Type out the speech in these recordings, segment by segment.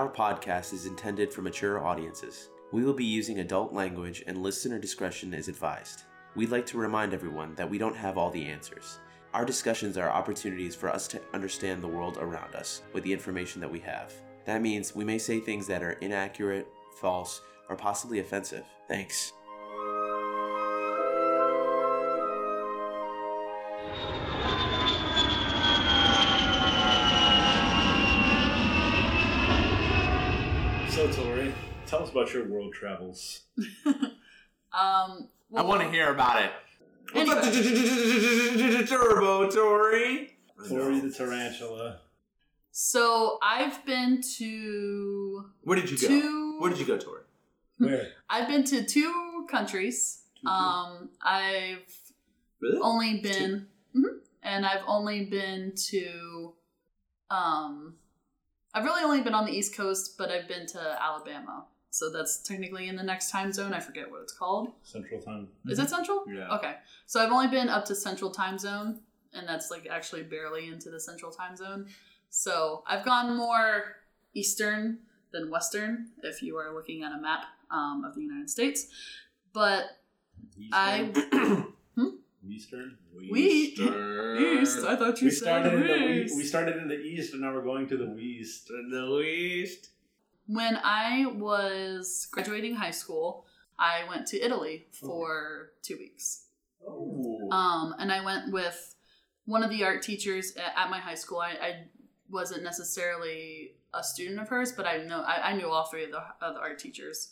our podcast is intended for mature audiences. We will be using adult language and listener discretion is advised. We'd like to remind everyone that we don't have all the answers. Our discussions are opportunities for us to understand the world around us with the information that we have. That means we may say things that are inaccurate, false, or possibly offensive. Thanks. Tell us about your world travels. Um, I want to hear about it. Anyway. Turbo Tori. Tori the tarantula. So I've been to Where did you go? two. Where did you go, Tori? Where? I've been to two countries. Um, I've Really? only been, Mhm. and I've only been to, um, I've really only been on the East Coast, but I've been to Alabama. So that's technically in the next time zone. I forget what it's called. Central Time. Is it Central? Yeah. Okay. So I've only been up to Central Time Zone, and that's like actually barely into the Central Time Zone. So I've gone more Eastern than Western, if you are looking at a map um, of the United States. But I. Eastern. We- East. I thought you We said started in the we, we started in the east and now we're going to the west. The East. When I was graduating high school, I went to Italy for two weeks. Oh. Um, and I went with one of the art teachers at, my high school. I, I wasn't necessarily a student of hers, but I know I, I knew all three of the, of the art teachers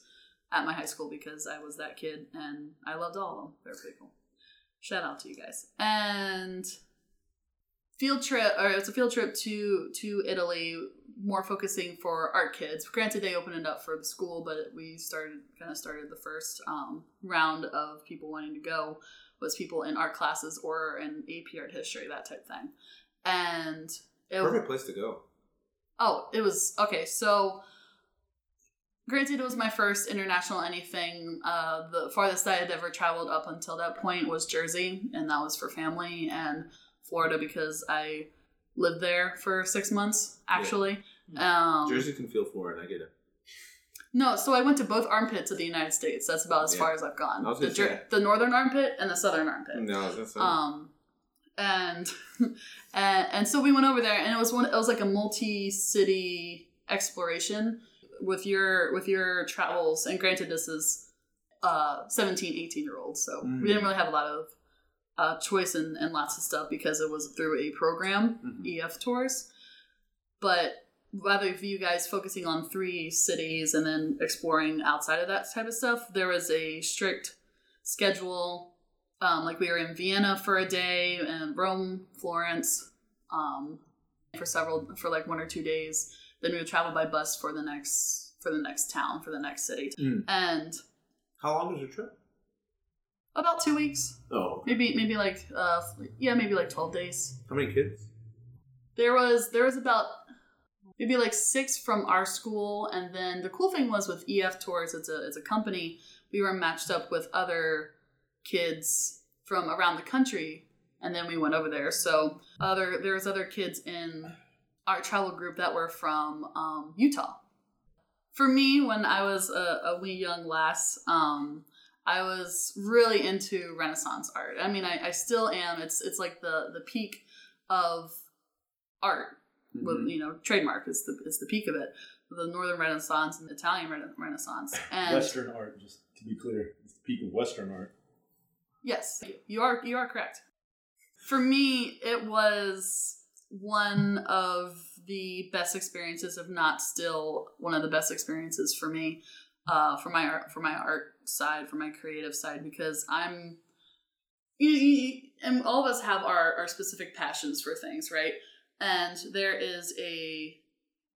at my high school because I was that kid and I loved all of them. They're pretty cool. Shout out to you guys. And field trip, or it's a field trip to to Italy, more focusing for art kids. Granted, they opened it up for the school, but we started kind of started the first um, round of people wanting to go was people in art classes or in AP art history, that type thing. And it, Perfect place to go. Oh, it was okay. So, granted, it was my first international anything. Uh, the farthest I had ever traveled up until that point was Jersey, and that was for family, and Florida because I lived there for six months actually. Um, Jersey can feel foreign. I get it. No, so I went to both armpits of the United States. That's about as Yeah. far as I've gone. The, Jer- the northern armpit and the southern armpit. No, that's Um, and, and and so we went over there, and it was one. It was like a multi-city exploration with your with your travels. And granted, this is uh 17, 18 year olds, so Mhm. we didn't really have a lot of uh, choice and, and lots of stuff because it was through a program, Mhm. EF tours. But rather of you guys focusing on three cities and then exploring outside of that type of stuff, there was a strict schedule. Um, like we were in Vienna for a day and Rome, Florence, um, for several for like one or two days. Then we would travel by bus for the next for the next town for the next city, Mm. and How long was your trip? About two weeks, Oh, maybe maybe like uh, yeah maybe like twelve days. how many kids? There was there was about maybe like six from our school, and then the cool thing was with EF Tours, it's a it's a company. We were matched up with other kids from around the country, and then we went over there. So other there was other kids in our travel group that were from um, Utah. For me, when I was a, a wee young lass, um, I was really into Renaissance art. I mean, I, I still am. It's it's like the the peak of art well, Mhm. you know, trademark is the is the peak of it. The Northern Renaissance and the Italian Rena- Renaissance, and Western art, just to be clear, it's the peak of Western art. yes, you are you are correct. For me, it was one of the best experiences, if not still one of the best experiences for me, uh, for my art, for my art side, for my creative side, because I'm, and all of us have our our specific passions for things, right? And there is a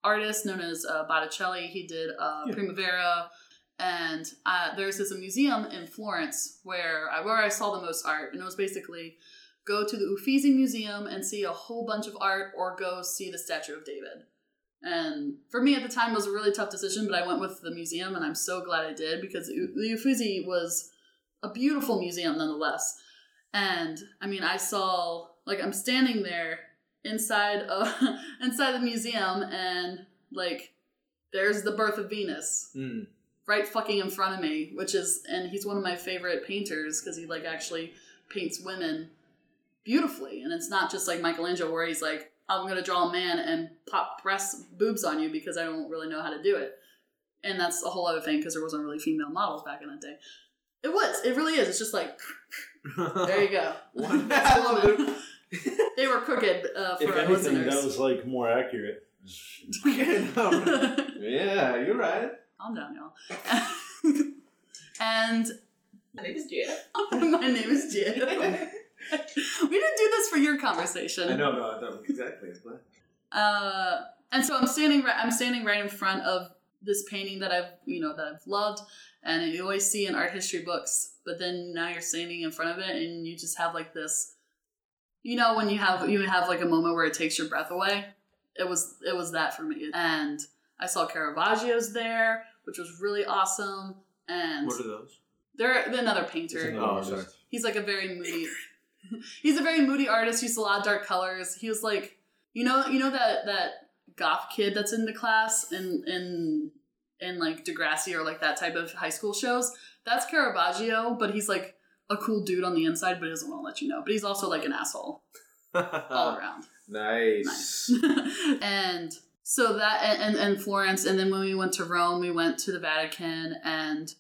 artist known as uh, Botticelli. He did uh, Yeah. Primavera, and uh, there's this a museum in Florence where I, where I saw the most art, and it was basically go to the Uffizi Museum and see a whole bunch of art, or go see the Statue of David. And for me at the time, it was a really tough decision, but I went with the museum, and I'm so glad I did because the Uffizi was a beautiful museum nonetheless. And I mean, I saw like I'm standing there inside of inside the museum, and like there's the birth of Venus Mm. right fucking in front of me, which is, and he's one of my favorite painters because he like actually paints women beautifully, and it's not just like Michelangelo where he's like, I'm gonna draw a man and pop breasts, boobs on you because I don't really know how to do it, and that's a whole other thing because there wasn't really female models back in that day. It was, it really is. It's just like there you go. One That's hell of woman. they were crooked uh, for If our anything, listeners. that was like more accurate. yeah, you're right. Calm down, y'all. and My name is Jeff. my name is Jen. we didn't do this for your conversation. I know, no, I know exactly. Uh, and so I'm standing right. I'm standing right in front of this painting that I've you know that I've loved, and you always see in art history books. But then now you're standing in front of it, and you just have like this. You know when you have you have like a moment where it takes your breath away. It was it was that for me, and I saw Caravaggio's there, which was really awesome. And what are those? they're another painter. Oh, sorry. He's like a very moody. he's a very moody artist. He used a lot of dark colors. He was like, you know, you know that that goth kid that's in the class in in in like Degrassi or like that type of high school shows. That's Caravaggio, but he's like a cool dude on the inside, but he doesn't want to let you know. But he's also like an asshole all around. nice. and so that and, and and Florence, and then when we went to Rome, we went to the Vatican, and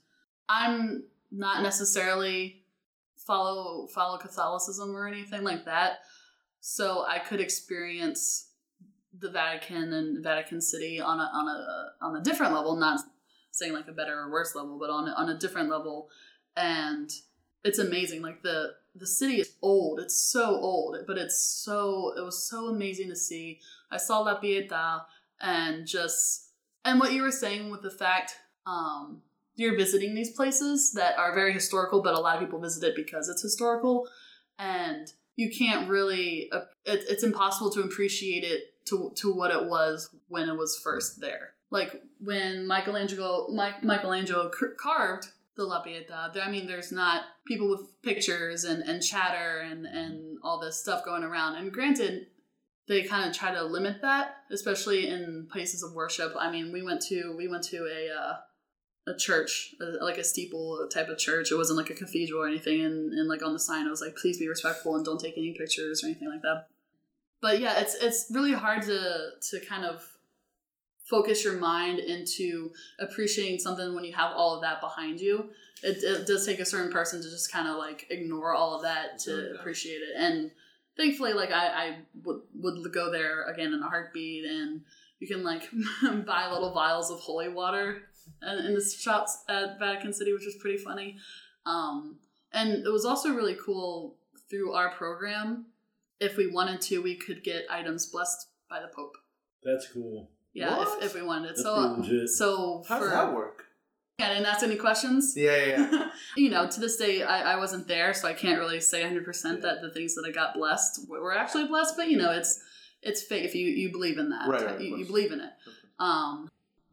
I'm not necessarily follow follow Catholicism or anything like that, so I could experience the Vatican and Vatican City on a on a on a different level, not saying like a better or worse level, but on a, on a different level, and it's amazing. Like the the city is old; it's so old, but it's so it was so amazing to see. I saw La Pietà and just and what you were saying with the fact um, you're visiting these places that are very historical, but a lot of people visit it because it's historical, and you can't really uh, it, it's impossible to appreciate it to to what it was when it was first there. Like when Michelangelo Michelangelo carved the La Pietà, I mean, there's not people with pictures and, and chatter and, and all this stuff going around. And granted, they kind of try to limit that, especially in places of worship. I mean, we went to we went to a uh, a church, uh, like a steeple type of church. It wasn't like a cathedral or anything. And, and like on the sign, it was like, please be respectful and don't take any pictures or anything like that. But yeah, it's it's really hard to to kind of focus your mind into appreciating something when you have all of that behind you. It, it does take a certain person to just kind of like ignore all of that to Yeah. appreciate it. And thankfully, like I, I would would go there again in a heartbeat, and you can like buy little vials of holy water in in the shops at Vatican City, which was pretty funny. Um, and it was also really cool through our program. If we wanted to, we could get items blessed by the Pope. That's cool. Yeah, if, if we wanted. That's so, legit. so How for does that work? yeah, I didn't ask any questions. Yeah, yeah, yeah. you know, to this day, I, I wasn't there, so I can't really say 100 percent that the things that I got blessed were actually blessed. But you know, it's it's fake if you you believe in that. Right, right, you, you believe in it. Um,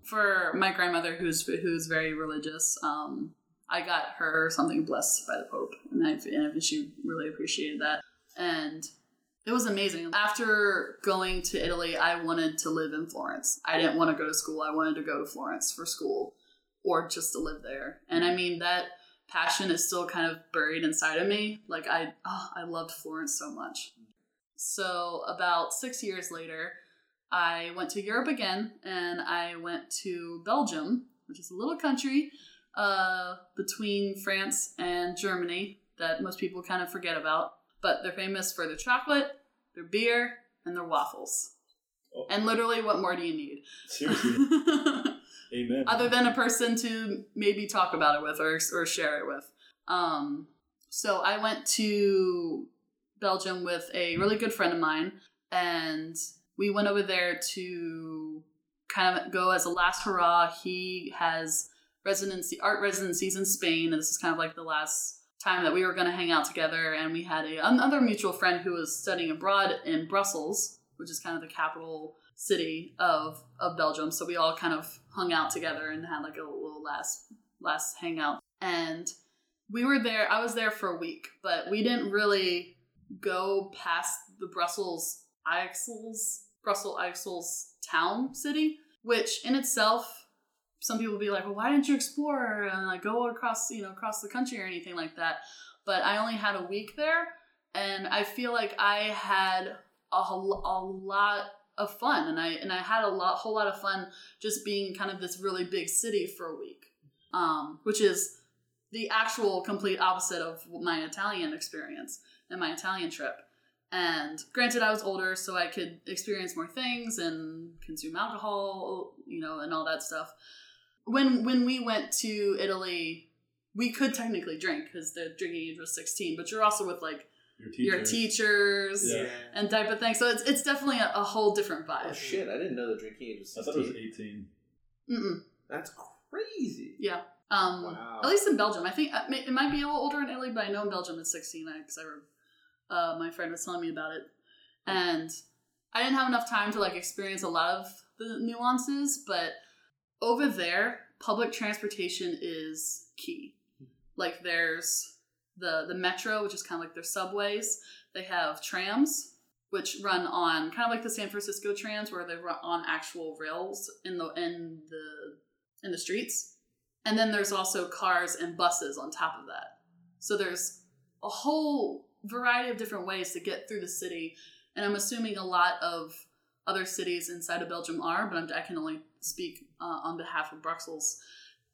for my grandmother, who's who's very religious, um, I got her something blessed by the Pope, and I and she really appreciated that. And it was amazing. After going to Italy, I wanted to live in Florence. I didn't want to go to school. I wanted to go to Florence for school or just to live there. And I mean that passion is still kind of buried inside of me. Like I oh, I loved Florence so much. So about 6 years later, I went to Europe again and I went to Belgium, which is a little country uh, between France and Germany that most people kind of forget about. But they're famous for their chocolate, their beer, and their waffles. Oh. And literally, what more do you need? Seriously. Amen. Other than a person to maybe talk about it with or, or share it with. Um, so I went to Belgium with a really good friend of mine, and we went over there to kind of go as a last hurrah. He has residency art residencies in Spain, and this is kind of like the last time that we were going to hang out together. And we had a, another mutual friend who was studying abroad in Brussels, which is kind of the capital city of of Belgium. So we all kind of hung out together and had like a little last last hangout. And we were there. I was there for a week, but we didn't really go past the Brussels Ixelles Brussels Ixelles town city. which in itself, some people will be like, well, why didn't you explore and like go across, you know, across the country or anything like that? But I only had a week there, and I feel like I had a, a lot of fun, and I and I had a lot, whole lot of fun just being kind of this really big city for a week, um, which is the actual complete opposite of my Italian experience and my Italian trip. And granted, I was older, so I could experience more things and consume alcohol, you know, and all that stuff. When when we went to Italy, we could technically drink because the drinking age was sixteen, but you're also with like Your teacher. your teachers Yeah. and type of thing. So it's it's definitely a, a whole different vibe. Oh shit! I didn't know the drinking age was 16. I thought it was 16. 18. Mm-mm. That's crazy. Yeah. Um, Wow. At least in Belgium, I think uh, it might be a little older in Italy, but I know in Belgium it's sixteen. Because I, re- uh, my friend was telling me about it, and I didn't have enough time to like experience a lot of the nuances. But over there, public transportation is key. Like there's the the metro, which is kind of like their subways. They have trams, which run on kind of like the San Francisco trams, where they run on actual rails in the in the in the streets. And then there's also cars and buses on top of that. So there's a whole variety of different ways to get through the city. And I'm assuming a lot of other cities inside of Belgium are, but I'm, I can only speak uh, on behalf of Brussels.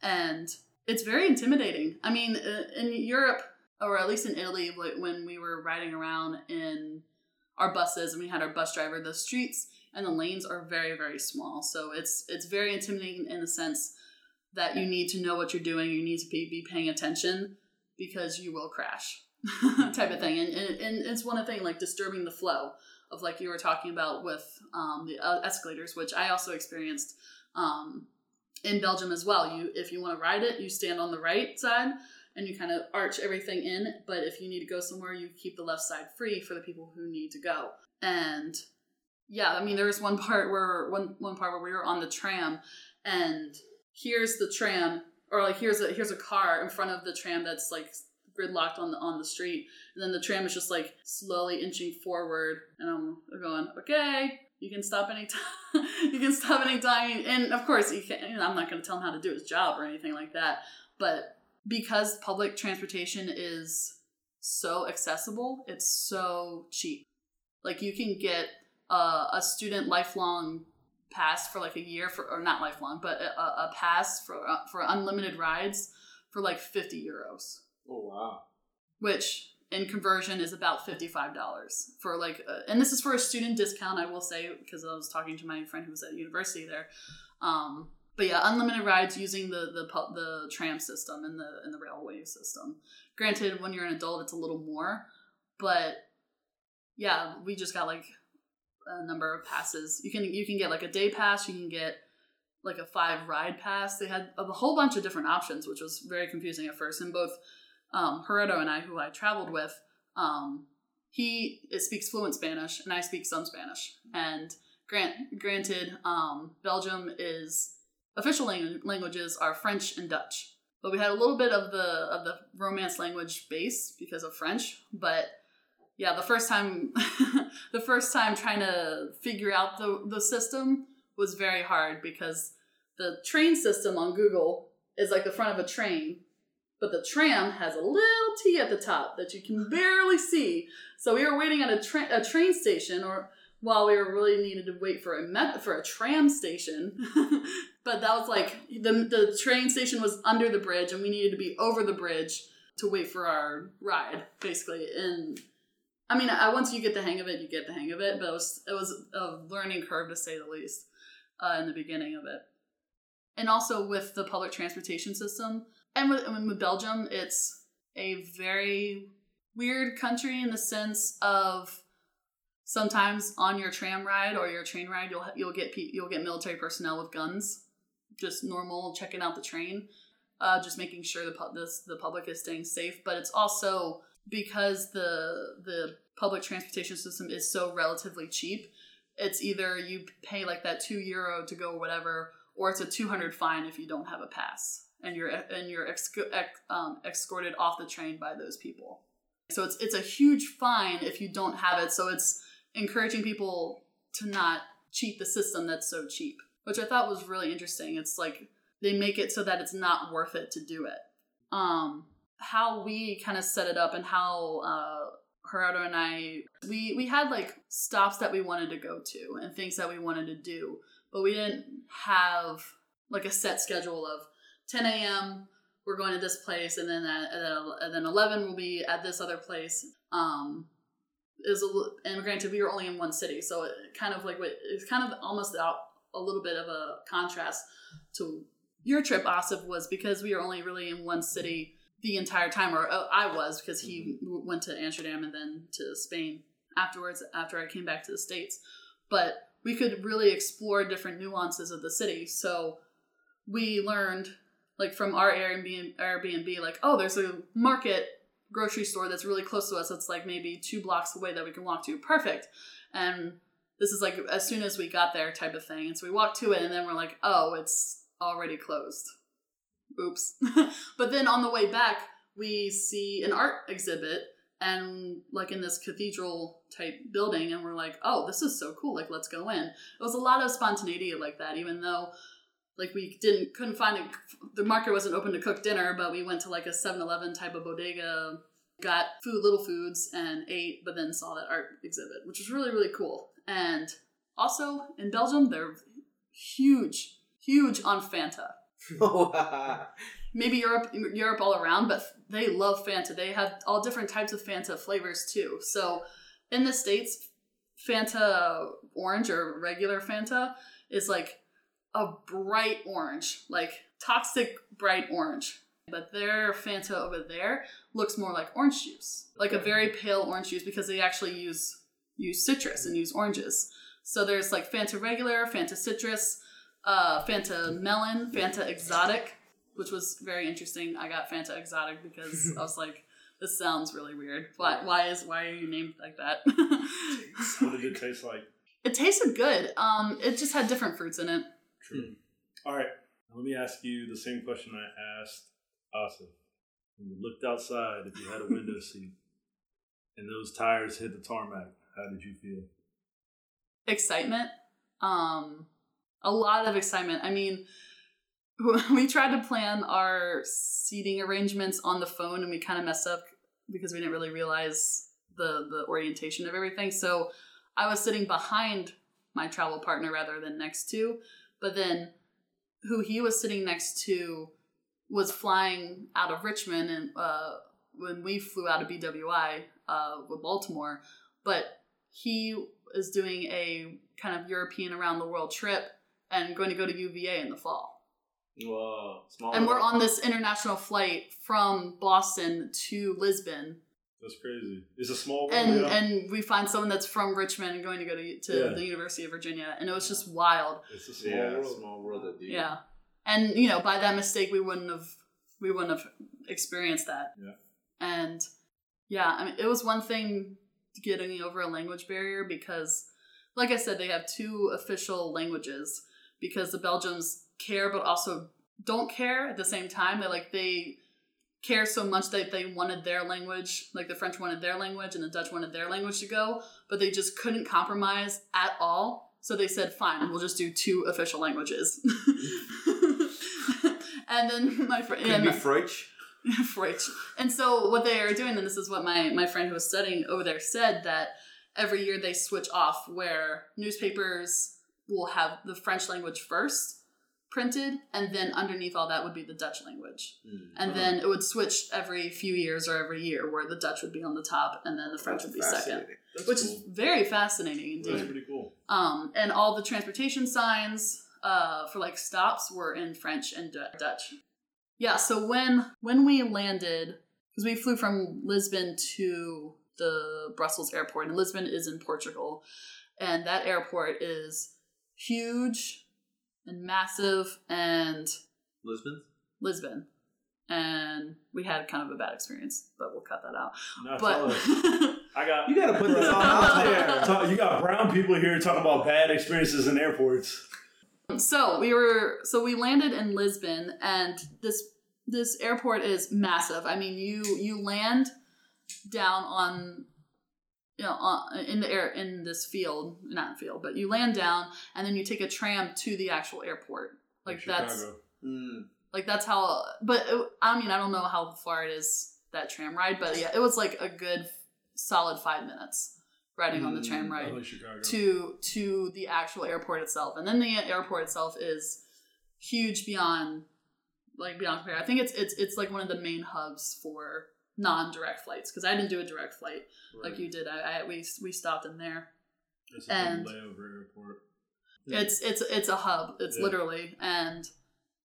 And it's very intimidating. I mean, uh, in Europe, or at least in Italy, when we were riding around in our buses and we had our bus driver, the streets and the lanes are very, very small. So it's it's very intimidating in the sense that you need to know what you're doing. You need to be, be paying attention because you will crash, type of thing. And, and, and it's one of the things like disturbing the flow of like you were talking about with um, the uh, escalators, which I also experienced um, in Belgium as well. You if you want to ride it, you stand on the right side and you kind of arch everything in. But if you need to go somewhere, you keep the left side free for the people who need to go. And yeah, I mean there was one part where one one part where we were on the tram and here's the tram or like here's a here's a car in front of the tram that's like gridlocked on the on the street. And then the tram is just like slowly inching forward. And i'm going okay you can stop anytime you can stop anytime and of course you can you know, i'm not going to tell him how to do his job or anything like that. But because public transportation is so accessible it's so cheap. Like you can get a, a student lifelong pass for like a year for or not lifelong but a, a pass for uh, for unlimited rides for like 50 euros Oh wow. which in conversion is about $55 for like uh, and this is for a student discount i will say because i was talking to my friend who was at university there. Um, but yeah unlimited rides using the the the tram system and the and the railway system. Granted when you're an adult it's a little more but yeah we just got like a number of passes. You can you can get like a day pass you can get like a five ride pass. They had a whole bunch of different options which was very confusing at first and both um, and I, who I traveled with, um, he speaks fluent Spanish and I speak some Spanish. And grant, granted, um, Belgium is official lang- languages are French and Dutch, but we had a little bit of the of the Romance language base because of French. But yeah, the first time, the first time trying to figure out the the system was very hard because the train system on Google is like the front of a train but the tram has a little T at the top that you can barely see. So we were waiting at a, tra- a train station, or while we were really needed to wait for a met- for a tram station. but that was like the the train station was under the bridge, and we needed to be over the bridge to wait for our ride, basically. And I mean, I, once you get the hang of it, you get the hang of it. But it was it was a learning curve to say the least uh, in the beginning of it. And also with the public transportation system, and with, and with Belgium, it's a very weird country in the sense of sometimes on your tram ride or your train ride, you'll you'll get you'll get military personnel with guns, just normal checking out the train, uh, just making sure the this, the public is staying safe. But it's also because the the public transportation system is so relatively cheap. It's either you pay like that two euro to go or whatever, or it's a two hundred fine if you don't have a pass and you're and you're ex- um, escorted off the train by those people. So it's it's a huge fine if you don't have it. So it's encouraging people to not cheat the system that's so cheap. which I thought was really interesting. It's like they make it so that it's not worth it to do it. Um, how we kind of set it up and how uh, Gerardo and I we we had like stops that we wanted to go to and things that we wanted to do, but we didn't have like a set schedule of 10 a.m. We're going to this place, and then at, and then 11 we'll be at this other place. Um, is a, and granted we were only in one city, so it kind of like it's kind of almost out a little bit of a contrast to your trip, Asif, was because we were only really in one city the entire time, or uh, I was because he w- went to Amsterdam and then to Spain afterwards after I came back to the States. But we could really explore different nuances of the city. So we learned, like from our Airbnb, Airbnb like, oh, there's a market grocery store that's really close to us. It's like maybe two blocks away that we can walk to. Perfect. And this is like as soon as we got there type of thing. And so we walked to it and then we're like, oh, it's already closed. Oops. but then on the way back, we see an art exhibit and like in this cathedral type building and we're like, oh, this is so cool. Like let's go in. It was a lot of spontaneity like that, even though like we didn't couldn't find a, the market wasn't open to cook dinner, but we went to like a 7-Eleven type of bodega, got food, little foods, and ate, but then saw that art exhibit, which was really really cool. And also in Belgium, they're huge, huge on Fanta. Maybe Europe, Europe all around, but they love Fanta. They have all different types of Fanta flavors too. So in the states, Fanta orange or regular Fanta is like a bright orange, like toxic bright orange. But their Fanta over there looks more like orange juice, like a very pale orange juice because they actually use use citrus and use oranges. So there's like Fanta regular, Fanta citrus, uh, Fanta melon, Fanta exotic, which was very interesting. I got Fanta exotic because I was like, this sounds really weird. Why? Why is why are you named like that? What did it taste like? it tasted good. Um, it just had different fruits in it. True. All right. Let me ask you the same question I asked Asa. When you looked outside, if you had a window seat, and those tires hit the tarmac, how did you feel? excitement um a lot of excitement i mean we tried to plan our seating arrangements on the phone and we kind of messed up because we didn't really realize the the orientation of everything so i was sitting behind my travel partner rather than next to but then who he was sitting next to was flying out of richmond and uh when we flew out of bwi uh with baltimore but he is doing a kind of European around the world trip and going to go to UVA in the fall. Whoa, small. And we're on this international flight from Boston to Lisbon. That's crazy. It's a small world. And yeah? and we find someone that's from Richmond and going to go to, to Yeah. the University of Virginia. And it was just wild. it's a small yeah, world. small world Yeah. And you know, by that mistake we wouldn't have we wouldn't have experienced that. Yeah. And yeah, I mean it was one thing getting over a language barrier because like I said, they have two official languages because the Belgians care but also don't care at the same time. They like they care so much that they wanted their language, like the French wanted their language and the Dutch wanted their language to go, but they just couldn't compromise at all. So they said, "Fine, we'll just do two official languages." and then my friend, Could be French. French. And so what they are doing, and this is what my my friend who was studying over there said that every year they switch off where newspapers will have the French language first printed, and then underneath all that would be the Dutch language. Hmm. And then it would switch every few years or every year where the Dutch would be on the top and then the French would be second. That's Which cool. is very fascinating indeed. That's pretty cool. Um, and all the transportation signs uh, for like stops were in French and Du- Dutch. Yeah, so when when we landed, because we flew from Lisbon to the Brussels airport, and Lisbon is in Portugal, and that airport is huge and massive and Lisbon. Lisbon. And we had kind of a bad experience, but we'll cut that out. Now But. I got You gotta put this all out there. Talk- you got brown people here talking about bad experiences in airports. So we were so we landed in Lisbon and this this airport is massive. I mean you you land down on you know uh, in the air in this field, not field, but you land down and then you take a tram to the actual airport. Like that's Chicago. Mm. like that's how. But it, I mean, I don't know how far it is that tram ride, but yeah, it was like a good solid five minutes riding on the tram Mm, ride to to the actual airport itself, and then the airport itself is huge beyond like beyond compare. I think it's it's it's like one of the main hubs for non-direct flights because I didn't do a direct flight like you did. I, I we we stopped in there. It's a and- layover airport. Yeah. It's it's it's a hub. It's Yeah. literally and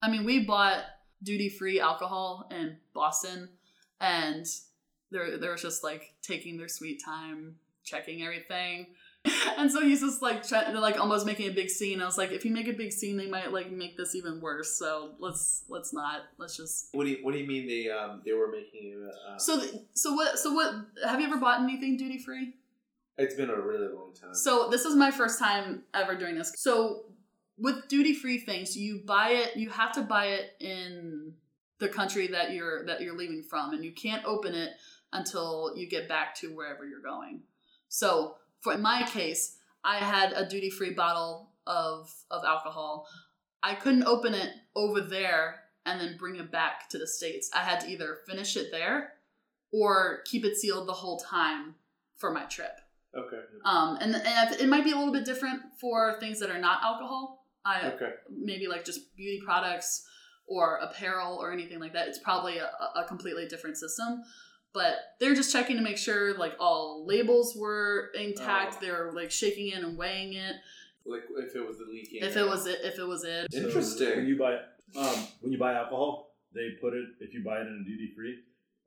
I mean we bought duty free alcohol in Boston and there there was just like taking their sweet time checking everything. And so he's just like trying like almost making a big scene. I was like, if you make a big scene, they might like make this even worse. So let's let's not. Let's just. What do you What do you mean they um they were making it? Uh, So th- so what so what? Have you ever bought anything duty free? it's been a really long time. So this is my first time ever doing this. So with duty free things, you buy it. You have to buy it in the country that you're that you're leaving from, and you can't open it until you get back to wherever you're going. So for in my case, I had a duty free bottle of of alcohol. I couldn't open it over there and then bring it back to the states. I had to either finish it there or keep it sealed the whole time for my trip. okay. Um, and, and it might be a little bit different for things that are not alcohol. I Okay. maybe like just beauty products or apparel or anything like that. It's probably a, a completely different system. But they're just checking to make sure like all labels were intact. Oh. They're like shaking it and weighing it. Like if it was the leaking. If it was it, if it was it. So Interesting. when you buy um, when you buy alcohol, they put it if you buy it in a duty free.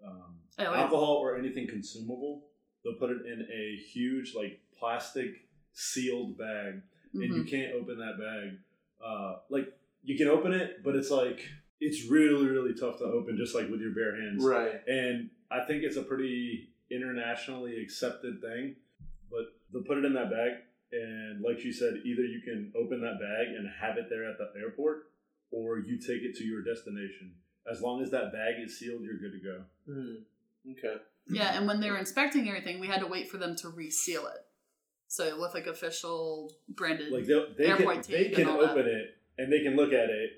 Um, Oh, alcohol or anything consumable, they'll put it in a huge like plastic sealed bag, and you Mhm. can't open that bag. Uh, like you can open it, but it's like it's really really tough to open, just like with your bare hands. right. And I think it's a pretty internationally accepted thing. But they'll put it in that bag, and like you said, either you can open that bag and have it there at the airport, or you take it to your destination. As long as that bag is sealed, you're good to go. Hmm. Okay. Yeah, and when they were inspecting everything, we had to wait for them to reseal it. So with like official branded. Like they'll, they can they can and all that. open it and they can look at it,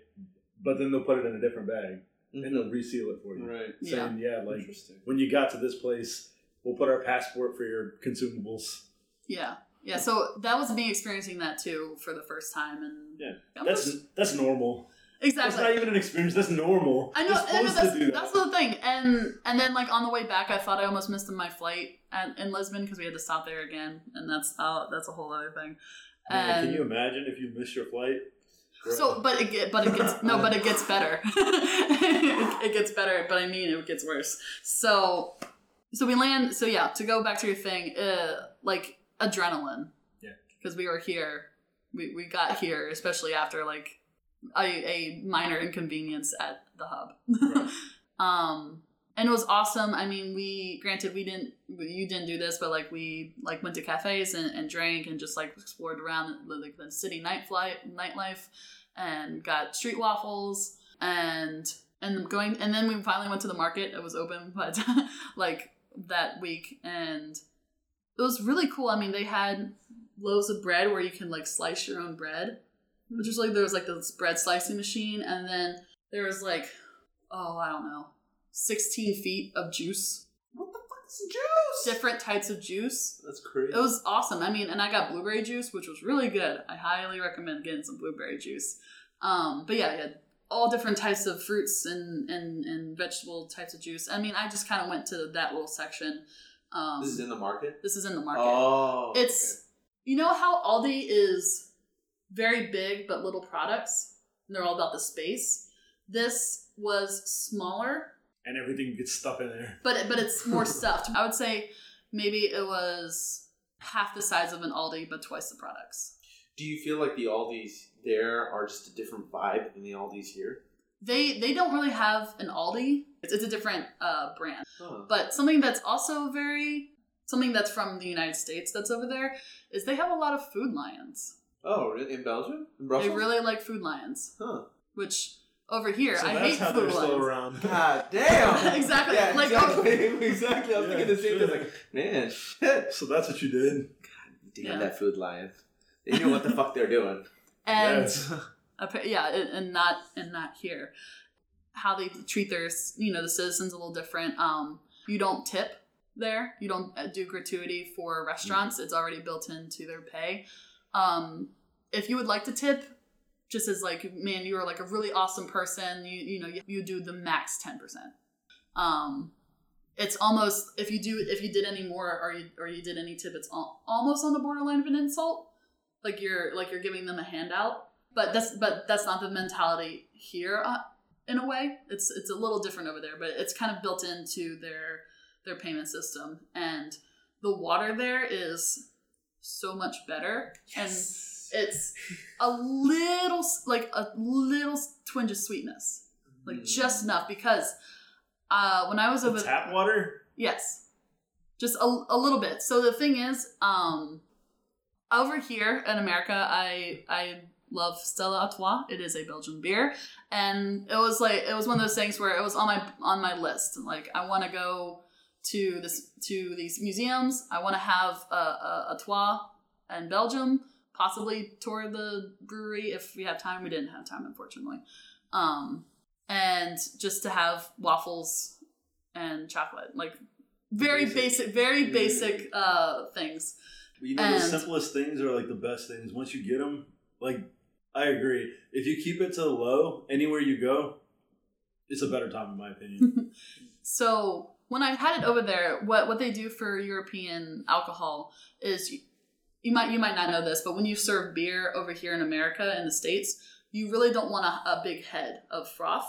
but then they'll put it in a different bag and they'll Mhm. reseal it for you, Right. Yeah. saying, "Yeah, like Interesting. when you got to this place, we'll put our passport for your consumables." Yeah, yeah. So that was me experiencing that too for the first time, and Yeah, I'm That's just- that's normal. That's exactly. not even an experience. That's normal. I know, You're I know that's, to do that. that's the thing, and and then like on the way back, I thought I almost missed my flight at, in Lisbon because we had to stop there again, and that's uh, that's a whole other thing. Man, And can you imagine if you miss your flight? So, but it get, but it gets no, but it gets better. it, it gets better, but I mean it gets worse. So, so we land. So yeah, to go back to your thing, uh, like adrenaline. Yeah. Because we were here, we we got here, especially after like a, a minor inconvenience at the hub. Right. um and it was awesome. I mean we granted we didn't you didn't do this but like we like went to cafes and, and drank and just like explored around the, like the city night flight nightlife and got street waffles and and going and then we finally went to the market. It was open but like that week. And it was really cool. I mean they had loaves of bread where you can like slice your own bread which is like there was like this bread slicing machine. And then there was like oh i don't know 16 feet of juice What the fuck is juice? different types of juice That's crazy. it was awesome i mean and i got blueberry juice which was really good i highly recommend getting some blueberry juice um but yeah you had all different types of fruits and and, and vegetable types of juice i mean i just kind of went to that little section um this is in the market. this is in the market Oh. it's you know how Aldi is very big but little products. And they're all about the space. This was smaller, and everything gets stuff in there. but but it's more stuffed. I would say maybe it was half the size of an Aldi but twice the products. Do you feel like the Aldi's there are just a different vibe than the Aldi's here? They they don't really have an Aldi. It's, it's a different uh, brand. Huh. But something that's also very something that's from the United States that's over there is they have a lot of food lions. Oh, really? In Belgium? In Brussels? They really like food lions. Huh. which Over here, So I that's hate how food they're still lines. around. God damn. Exactly, Yeah, like, exactly. exactly. I was Yeah, thinking the same thing. Like, man, shit. So that's what you did. God damn Yeah. that food lion. They knew what the fuck they're doing. And Yes. yeah, and and not and not here. How they treat their you know the citizens a little different. Um, you don't tip there. You don't uh, do gratuity for restaurants. It's already built into their pay. Um, if you would like to tip, just as like man, you are like a really awesome person. You you know you, you do the max ten percent. Um, it's almost if you do if you did any more or you or you did any tip, it's al- almost on the borderline of an insult. Like you're like you're giving them a handout but that's but that's not the mentality here uh, in a way it's it's a little different over there but it's kind of built into their their payment system and the water there is so much better and it's a little like a little twinge of sweetness like just enough because uh when i was over The tap water? Yes. Just a, a little bit. So the thing is, um over here in America, I I love Stella Artois. It is a Belgian beer. And it was like it was one of those things where it was on my on my list. Like I want to go to this to these museums. I want to have a, a, a Artois in Belgium, possibly tour the brewery if we have time. We didn't have time, unfortunately. Um, and just to have waffles and chocolate, like very Basic. basic, very basic uh, things. You know, the simplest things are like the best things. Once you get them, like, I agree. If you keep it to the low, anywhere you go, it's a better time, in my opinion. So when I had it over there, what what they do for European alcohol is you, you might you might not know this, but when you serve beer over here in America in the states, you really don't want a, a big head of froth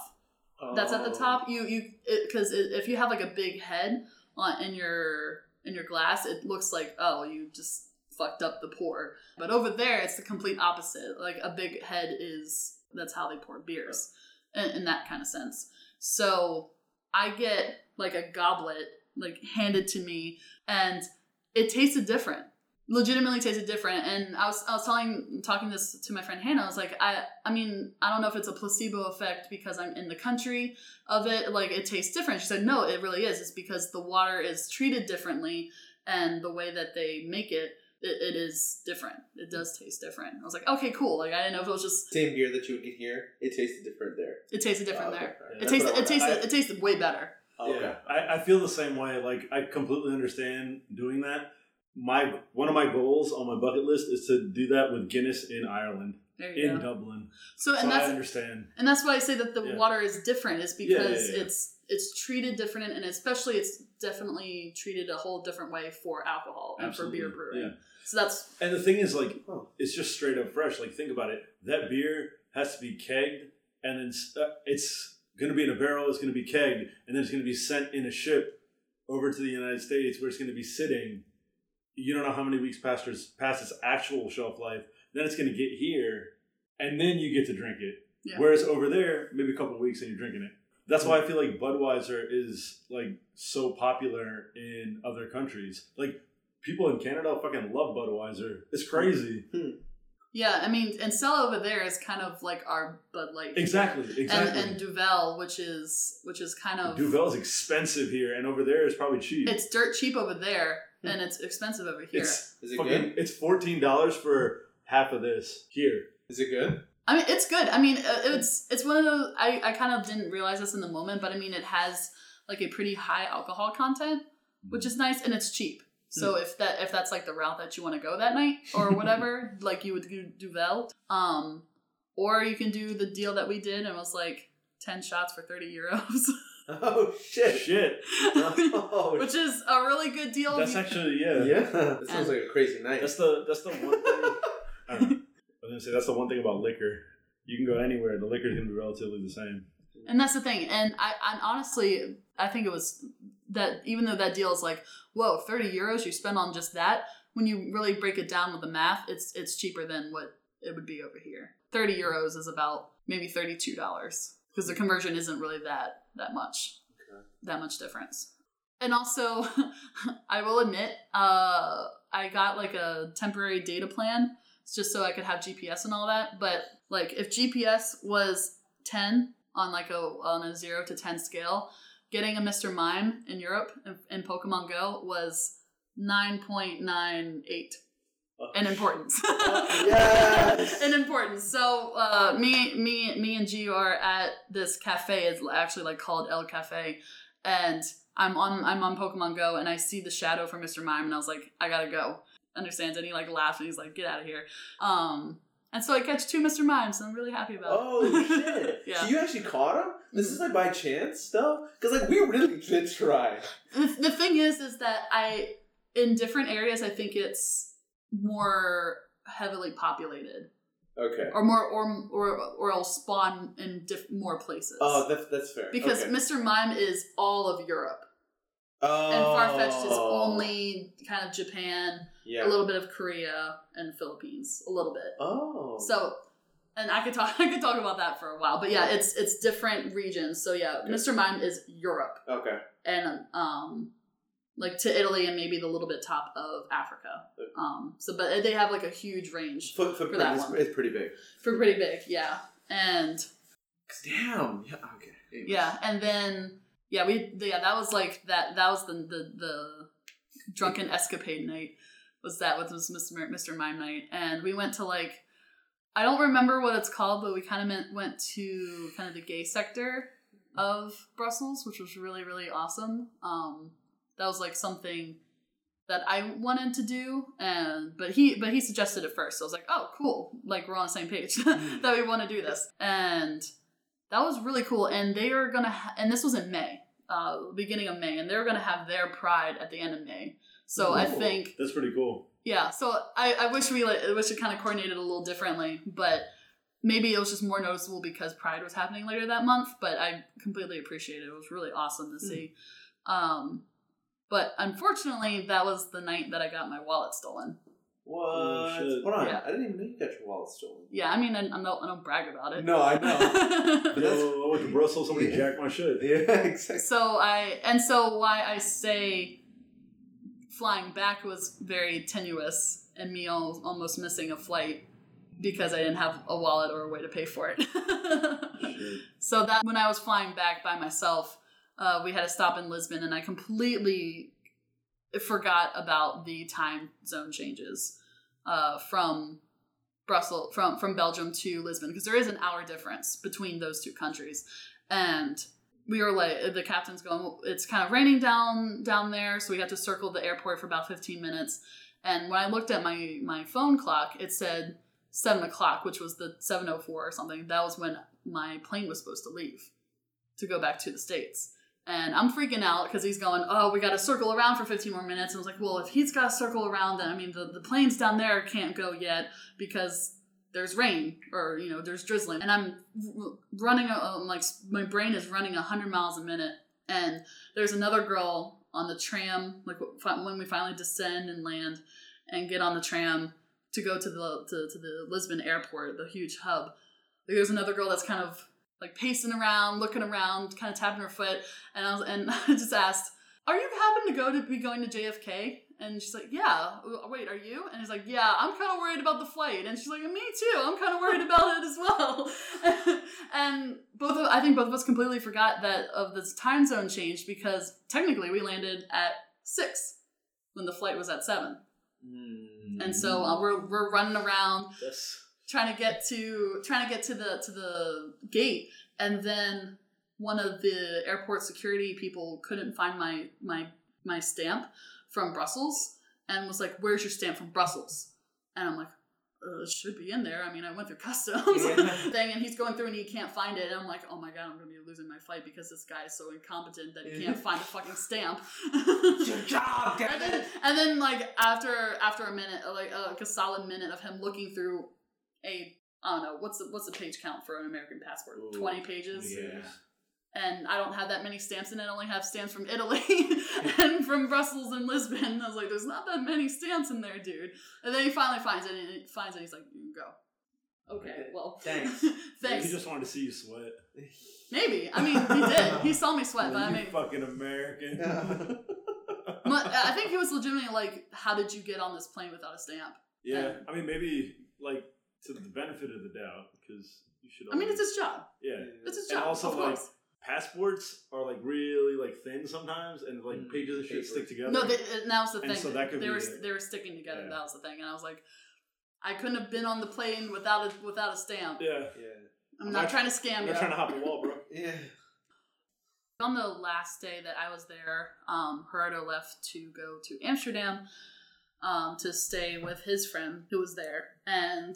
that's at the Oh. top. You you because if you have like a big head on in your in your glass, it looks like oh you just fucked up the pour. But over there, it's the complete opposite. Like a big head is that's how they pour beers in, in that kind of sense. So I get like a goblet like handed to me, and it tasted different. Legitimately tasted different, and I was I was telling talking this to my friend Hannah. I was like, I I mean I don't know if it's a placebo effect because I'm in the country of it. Like it tastes different. She said, no, it really is. It's because the water is treated differently, and the way that they make it, it, it is different. It does taste different. I was like, okay, cool. Like I didn't know if it was just Same beer that you would get here, it tasted different there. it tasted different Oh, okay. there. Alright. It That's tasted what I it tasted I- it tasted way better. Oh, okay. Yeah, I, I feel the same way. Like I completely understand doing that. My one of my goals on my bucket list is to do that with Guinness in Ireland, There you in go. Dublin. So So and I that's understand. and that's why I say that the Yeah. water is different is Yeah, yeah, because yeah. it's it's treated different and especially it's definitely treated a whole different way for alcohol and for beer Absolutely, brewing. yeah. So that's And the thing is, like, Oh. it's just straight up fresh. Like, think about it. That beer has to be kegged, and then uh, it's going to be in a barrel. It's going to be kegged, and then it's going to be sent in a ship over to the United States, where it's going to be sitting. You don't know how many weeks past its, past its actual shelf life. Then it's going to get here, and then you get to drink it. Yeah. Whereas over there, maybe a couple weeks and you're drinking it. That's why I feel like Budweiser is like so popular in other countries. Like people in Canada fucking love Budweiser. It's crazy. Hmm. yeah, I mean and Stella over there is kind of like our Bud Light. here. Exactly, exactly. And and Duvel, which is which is kind of Duvel is expensive here, and over there is probably cheap. it's dirt cheap over there and it's expensive over here. It's Is it fucking, good? It's fourteen dollars for half of this here. Is it good? I mean, it's good. I mean, uh, it's it's one of those. I I kind of didn't realize this in the moment, but I mean, it has like a pretty high alcohol content, which is nice, and it's cheap. So if that if that's like the route that you want to go that night or whatever, like you would do Duvel, um, or you can do the deal that we did and it was like ten shots for thirty euros, Oh shit! Shit, Oh, which is a really good deal. that's actually yeah. yeah, that sounds like a crazy night. That's the that's the one thing. I, don't know. I was gonna say that's the one thing about liquor. You can go anywhere. The liquor is gonna be relatively the same. And that's the thing. And I, and honestly, I think it was that even though that deal is like, whoa, 30 euros you spend on just that, when you really break it down with the math, it's it's cheaper than what it would be over here. 30 euros is about maybe $32 because the conversion isn't really that that much. That much difference. And also, I will admit, uh, I got like a temporary data plan just so I could have GPS and all that. But like, if GPS was 10 on like a on a zero to ten scale. Getting a Mr. Mime in Europe in, in Pokemon Go was nine point nine eight in importance. Yes! in importance. So uh, me, me, me, and G are at this cafe. It's actually like called El Cafe, and I'm on I'm on Pokemon Go, and I see the shadow from Mr. Mime, and I was like, I gotta go. Understands? And he like laughs, and he's like, Get out of here. Um, and so I catch two Mr. Mimes, and I'm really happy about. Oh it. shit! yeah. So you actually caught him? This is like by chance, though, because like we really did try. the, the thing is is that i in different areas i think it's more heavily populated Okay. or more or or or it'll spawn in diff- more places Oh, that's that's fair. because okay. mr mime is all of europe oh, and Farfetch'd is only kind of japan yeah. a little bit of korea and philippines a little bit Oh. so and i could talk i could talk about that for a while but yeah it's it's different regions so yeah mr mime is europe Okay. and um like to Italy and maybe the little bit top of Africa. Um so but they have like a huge range Foot, footprint that is, one. is pretty big. for pretty big, yeah. And Damn. Yeah. Okay. Anyways. yeah, and then yeah, we yeah, that was like that that was the the, the drunken escapade night was that with Mr. Mr. Mime night and we went to like I don't remember what it's called, but we kind of went to kind of the gay sector of Brussels, which was really really awesome. Um, that was like something that I wanted to do, and but he but he suggested it first. So I was like, oh, cool, like we're on the same page that we want to do this, and that was really cool. And they are gonna ha- and this was in May, uh, beginning of May, and they're gonna have their Pride at the end of May. So I think That's pretty cool. yeah, so I, I wish we like I wish it kind of coordinated a little differently, but maybe it was just more noticeable because Pride was happening later that month. But I completely appreciate it. It was really awesome to see. Um, but unfortunately, that was the night that I got my wallet stolen. What? Oh. Hold on. Yeah. I didn't even know you got your wallet stolen. Yeah, I mean, I, I don't I don't brag about it. No, I know. But Yo, I went to Brussels. Somebody Yeah. jacked my shit. yeah, exactly. so I and so why I say flying back was very tenuous and me al- almost missing a flight because I didn't have a wallet or a way to pay for it. Shit. so that when I was flying back by myself, uh, we had to stop in Lisbon, and I completely forgot about the time zone changes uh, from Brussels from from Belgium to Lisbon because there is an hour difference between those two countries, and we were like the captain's going it's kind of raining down down there so we had to circle the airport for about 15 minutes. And when i looked at my my phone clock it said 7 o'clock which was the 704 or something. That was when my plane was supposed to leave to go back to the states and i'm freaking out because he's going oh we got to circle around for 15 more minutes. And i was like well if he's got to circle around then i mean the, the planes down there can't go yet because there's rain or you know there's drizzling. And i'm running uh, like my brain is running 100 miles a minute. And there's another girl on the tram like when we finally descend and land and get on the tram to go to the to, to the lisbon airport the huge hub. There's another girl that's kind of like pacing around looking around kind of tapping her foot and i was and i just asked are you happen to go to be going to jfk and she's like, yeah. Wait, are you? And he's like, yeah. I'm kind of worried about the flight. And she's like, me too. I'm kind of worried about it as well. and both of I think both of us completely forgot that of this time zone change because technically we landed at six when the flight was at seven. Mm. And so uh, we're we're running around That's trying to get to trying to get to the to the gate. And then one of the airport security people couldn't find my my my stamp from Brussels and was like where's your stamp from Brussels? And I'm like uh, it should be in there. I mean I went through customs. Yeah. thing and he's going through and he can't find it. And I'm like oh my god I'm gonna be losing my flight because this guy is so incompetent that he Yeah. can't find a fucking stamp. Your job, and then, and then like after after a minute, like uh, like a solid minute of him looking through a I don't know what's the what's the page count for an American passport? Ooh, Twenty pages. Yeah. And I don't have that many stamps in it. I only have stamps from Italy and from Brussels and Lisbon. I was like, there's not that many stamps in there, dude. And then he finally finds it and he finds it. And he's like, you can go. Okay, well, Thanks. Thanks. He just wanted to see you sweat. Maybe. I mean, he did. He saw me sweat, but I mean, fucking American. but I think he was legitimately like, how did you get on this plane without a stamp? yeah, I mean maybe like to the benefit of the doubt because you should. I mean, it's his job. yeah. It's his job. And job. also, of like, course. Passports are like really like thin sometimes, and like Mm, pages and shit papers. stick together. No, they, and that was the And thing. so that could they be were it. they were sticking together. Yeah. That was the thing, and I was like, I couldn't have been on the plane without a without a stamp. yeah. Yeah. I'm, I'm not not- trying to scam I'm you. not trying to hop a wall, bro. Yeah. On the last day that I was there, um, Gerardo left to go to Amsterdam um, to stay with his friend who was there, and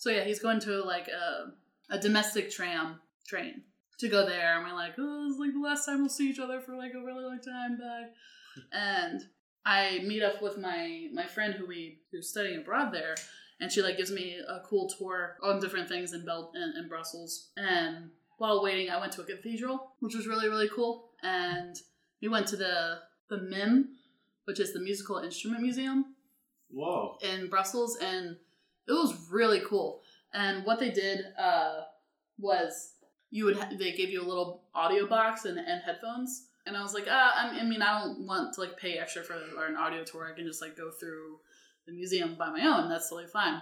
so yeah, he's going to like a a domestic tram train to go there, and we're like, oh, this is like the last time we'll see each other for like a really long time, bye. and I meet up with my my friend who we who's studying abroad there, and she like gives me a cool tour on different things in Bel in, in Brussels. And while waiting, I went to a cathedral, which was really really cool. And we went to the the MIM, which is the Musical Instrument Museum Whoa. in Brussels, and it was really cool. And what they did uh, was you would ha- they gave you a little audio box and, and headphones, and I was like, ah, I, I mean, I don't want to like pay extra for or an audio tour. I can just like go through the museum by my own. That's totally fine.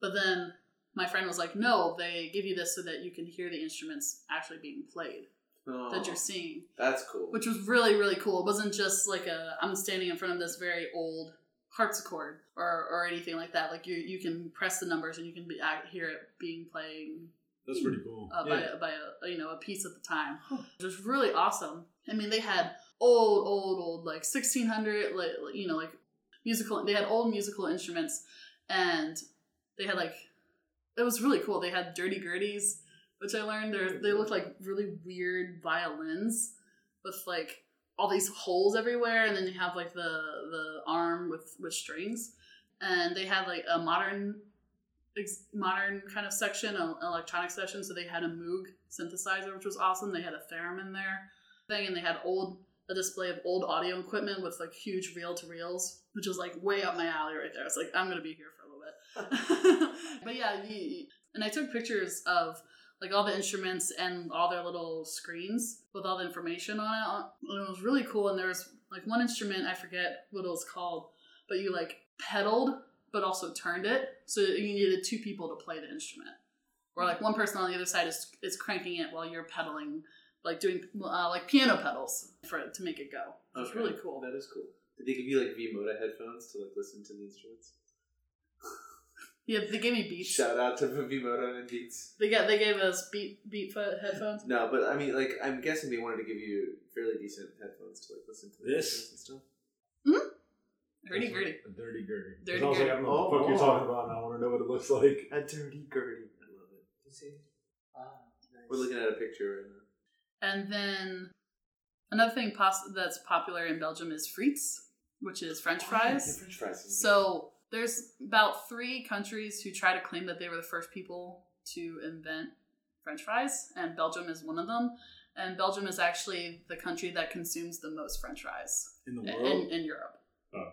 But then my friend was like, no, they give you this so that you can hear the instruments actually being played Oh, that you're seeing That's cool. which was really really cool. It wasn't just like a I'm standing in front of this very old harpsichord or or anything like that. Like you you can press the numbers and you can be, act- hear it being playing That's pretty cool. uh, Yeah. by by a, you know a piece at the time. It was really awesome. I mean, they had old old old like 1600 like you know like musical. They had old musical instruments and they had like it was really cool. They had dirty gurdies, which I learned they they looked like really weird violins with like all these holes everywhere, and then you have like the the arm with with strings, and they had like a modern modern kind of section, an electronic section. So they had a Moog synthesizer, which was awesome. They had a theremin there, thing, and they had old a display of old audio equipment with like huge reel to reels, which was like way up my alley right there. It's like I'm gonna be here for a little bit. but yeah, and I took pictures of like all the instruments and all their little screens with all the information on it. And it was really cool. And there was like one instrument, I forget what it was called, but you like pedaled but also turned it. So you needed two people to play the instrument. Or like one person on the other side is is cranking it while you're pedaling, like doing uh, like piano pedals for it to make it go. It was Okay. really cool. That is cool. Did they give you like V Moda headphones to like listen to the instruments? Yeah, they gave me beats. Shout out to V Moda and Beats. They got they gave us beat beat headphones. No, but I mean, like, I'm guessing they wanted to give you fairly decent headphones to like listen to This? and stuff. Gurdy gurdy. A dirty gurdy. 'Cause Dirty I was like. I don't know what the fuck Oh, you're oh. talking about, and I want to know what it looks like. A dirty gurdy. I love it. You see? Ah, nice. We're looking at a picture right now. And then another thing pos- that's popular in Belgium is frites, which is French Oh, yeah, fries. French fries. So there's about three countries who try to claim that they were the first people to invent French fries, and Belgium is one of them. And Belgium is actually the country that consumes the most French fries In the world? in, in Europe.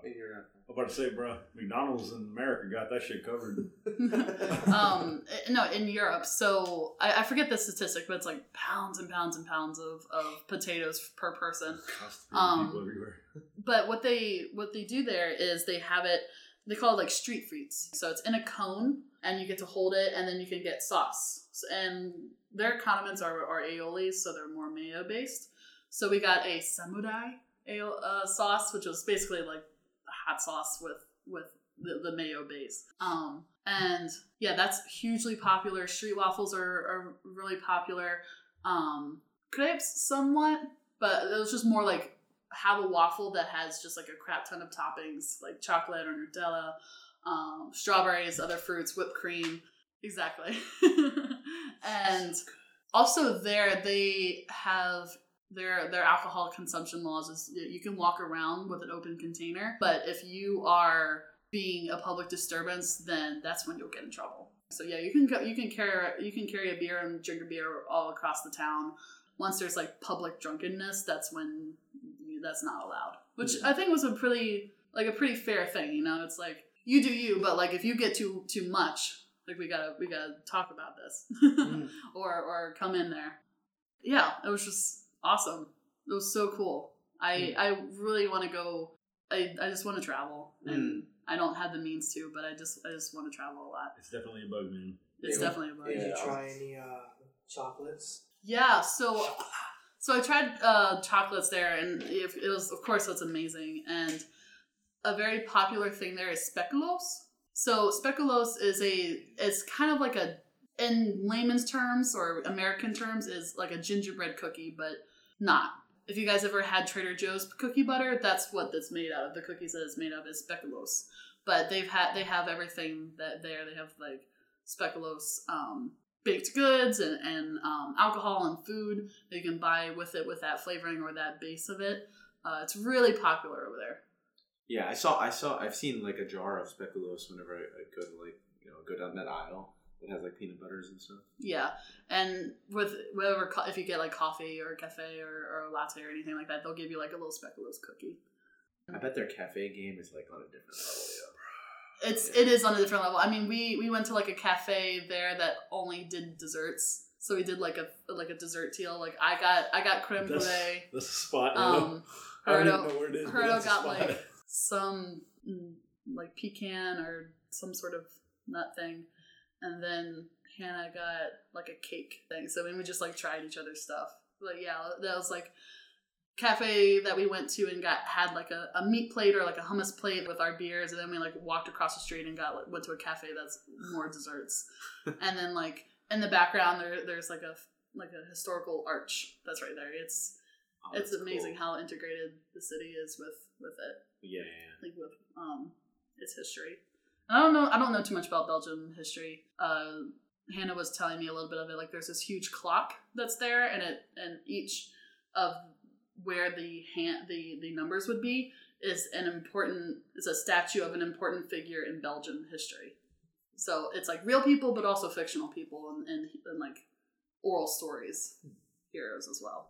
in your I'm about to say, bro, McDonald's in America got that shit covered. um, no, in Europe. So I, I forget the statistic, but it's like pounds and pounds and pounds of, of potatoes per person. Constant Um, people everywhere. But what they what they do there is they have it. They call it like street frites. So it's in a cone, and you get to hold it, and then you can get sauce. And their condiments are are aiolis, so they're more mayo based. So we got a samurai ao- uh, sauce, which was basically like hot sauce with with the, the mayo base. Um, and yeah, that's hugely popular. Street waffles are, are really popular. Um, crepes somewhat, but it was just more like have a waffle that has just like a crap ton of toppings, like chocolate or Nutella, um, strawberries, other fruits, whipped cream. Exactly. and also there they have their their alcohol consumption laws is you can walk around with an open container, but if you are being a public disturbance, then that's when you'll get in trouble. So yeah, you can go, you can carry you can carry a beer and drink a beer all across the town. Once there's like public drunkenness, that's when that's not allowed. Which I think was a pretty like a pretty fair thing. You know, it's like you do you, but like if you get too too much, like we gotta we gotta talk about this mm. or or come in there. Yeah, it was just awesome. It was so cool. I mm. I really want to go. I I just want to travel mm. and I don't have the means to, but I just I just want to travel a lot. It's definitely a bug, man. It's Yeah. definitely a bug. Did you try any uh, chocolates? Yeah, so so I tried uh, chocolates there, and it, it was of course it's amazing. And a very popular thing there is speculoos. So speculoos is a it's kind of like a in layman's terms or American terms is like a gingerbread cookie, but not. If you guys ever had Trader Joe's cookie butter, that's what that's made out of. The cookies that it's made of is speculoos. But they've had they have everything that there. They have like speculoos um, baked goods and, and um, alcohol and food that you can buy with it with that flavoring or that base of it. Uh, it's really popular over there. Yeah, I saw. I saw. I've seen like a jar of speculoos whenever I, I go to like you know go down that aisle that has like peanut butters and stuff. Yeah, and with whatever co- if you get like coffee or a cafe or, or a latte or anything like that, they'll give you like a little speculoos cookie. I bet their cafe game is like on a different level. Yeah. It's it is on a different level. I mean, we we went to like a cafe there that only did desserts. So we did like a like a dessert deal. Like I got I got creme That's, brulee. that's a spot. Um, I don't know where it is. Herdo got like some mm, like pecan or some sort of nut thing, and then Hannah got like a cake thing. So we just like tried each other's stuff. But yeah, that was like cafe that we went to and got had like a, a meat plate or like a hummus plate with our beers and then we like walked across the street and got like, went to a cafe that's more desserts and then like in the background there there's like a like a historical arch that's right there it's Oh, it's amazing cool. how integrated the city is with with it Yeah, yeah, like with um its history. And I don't know I don't know too much about belgium history. Uh Hannah was telling me a little bit of it. Like there's this huge clock that's there and it and each of where the hand the, the numbers would be is an important is a statue of an important figure in Belgian history. So it's like real people but also fictional people and, and, and like oral stories heroes as well.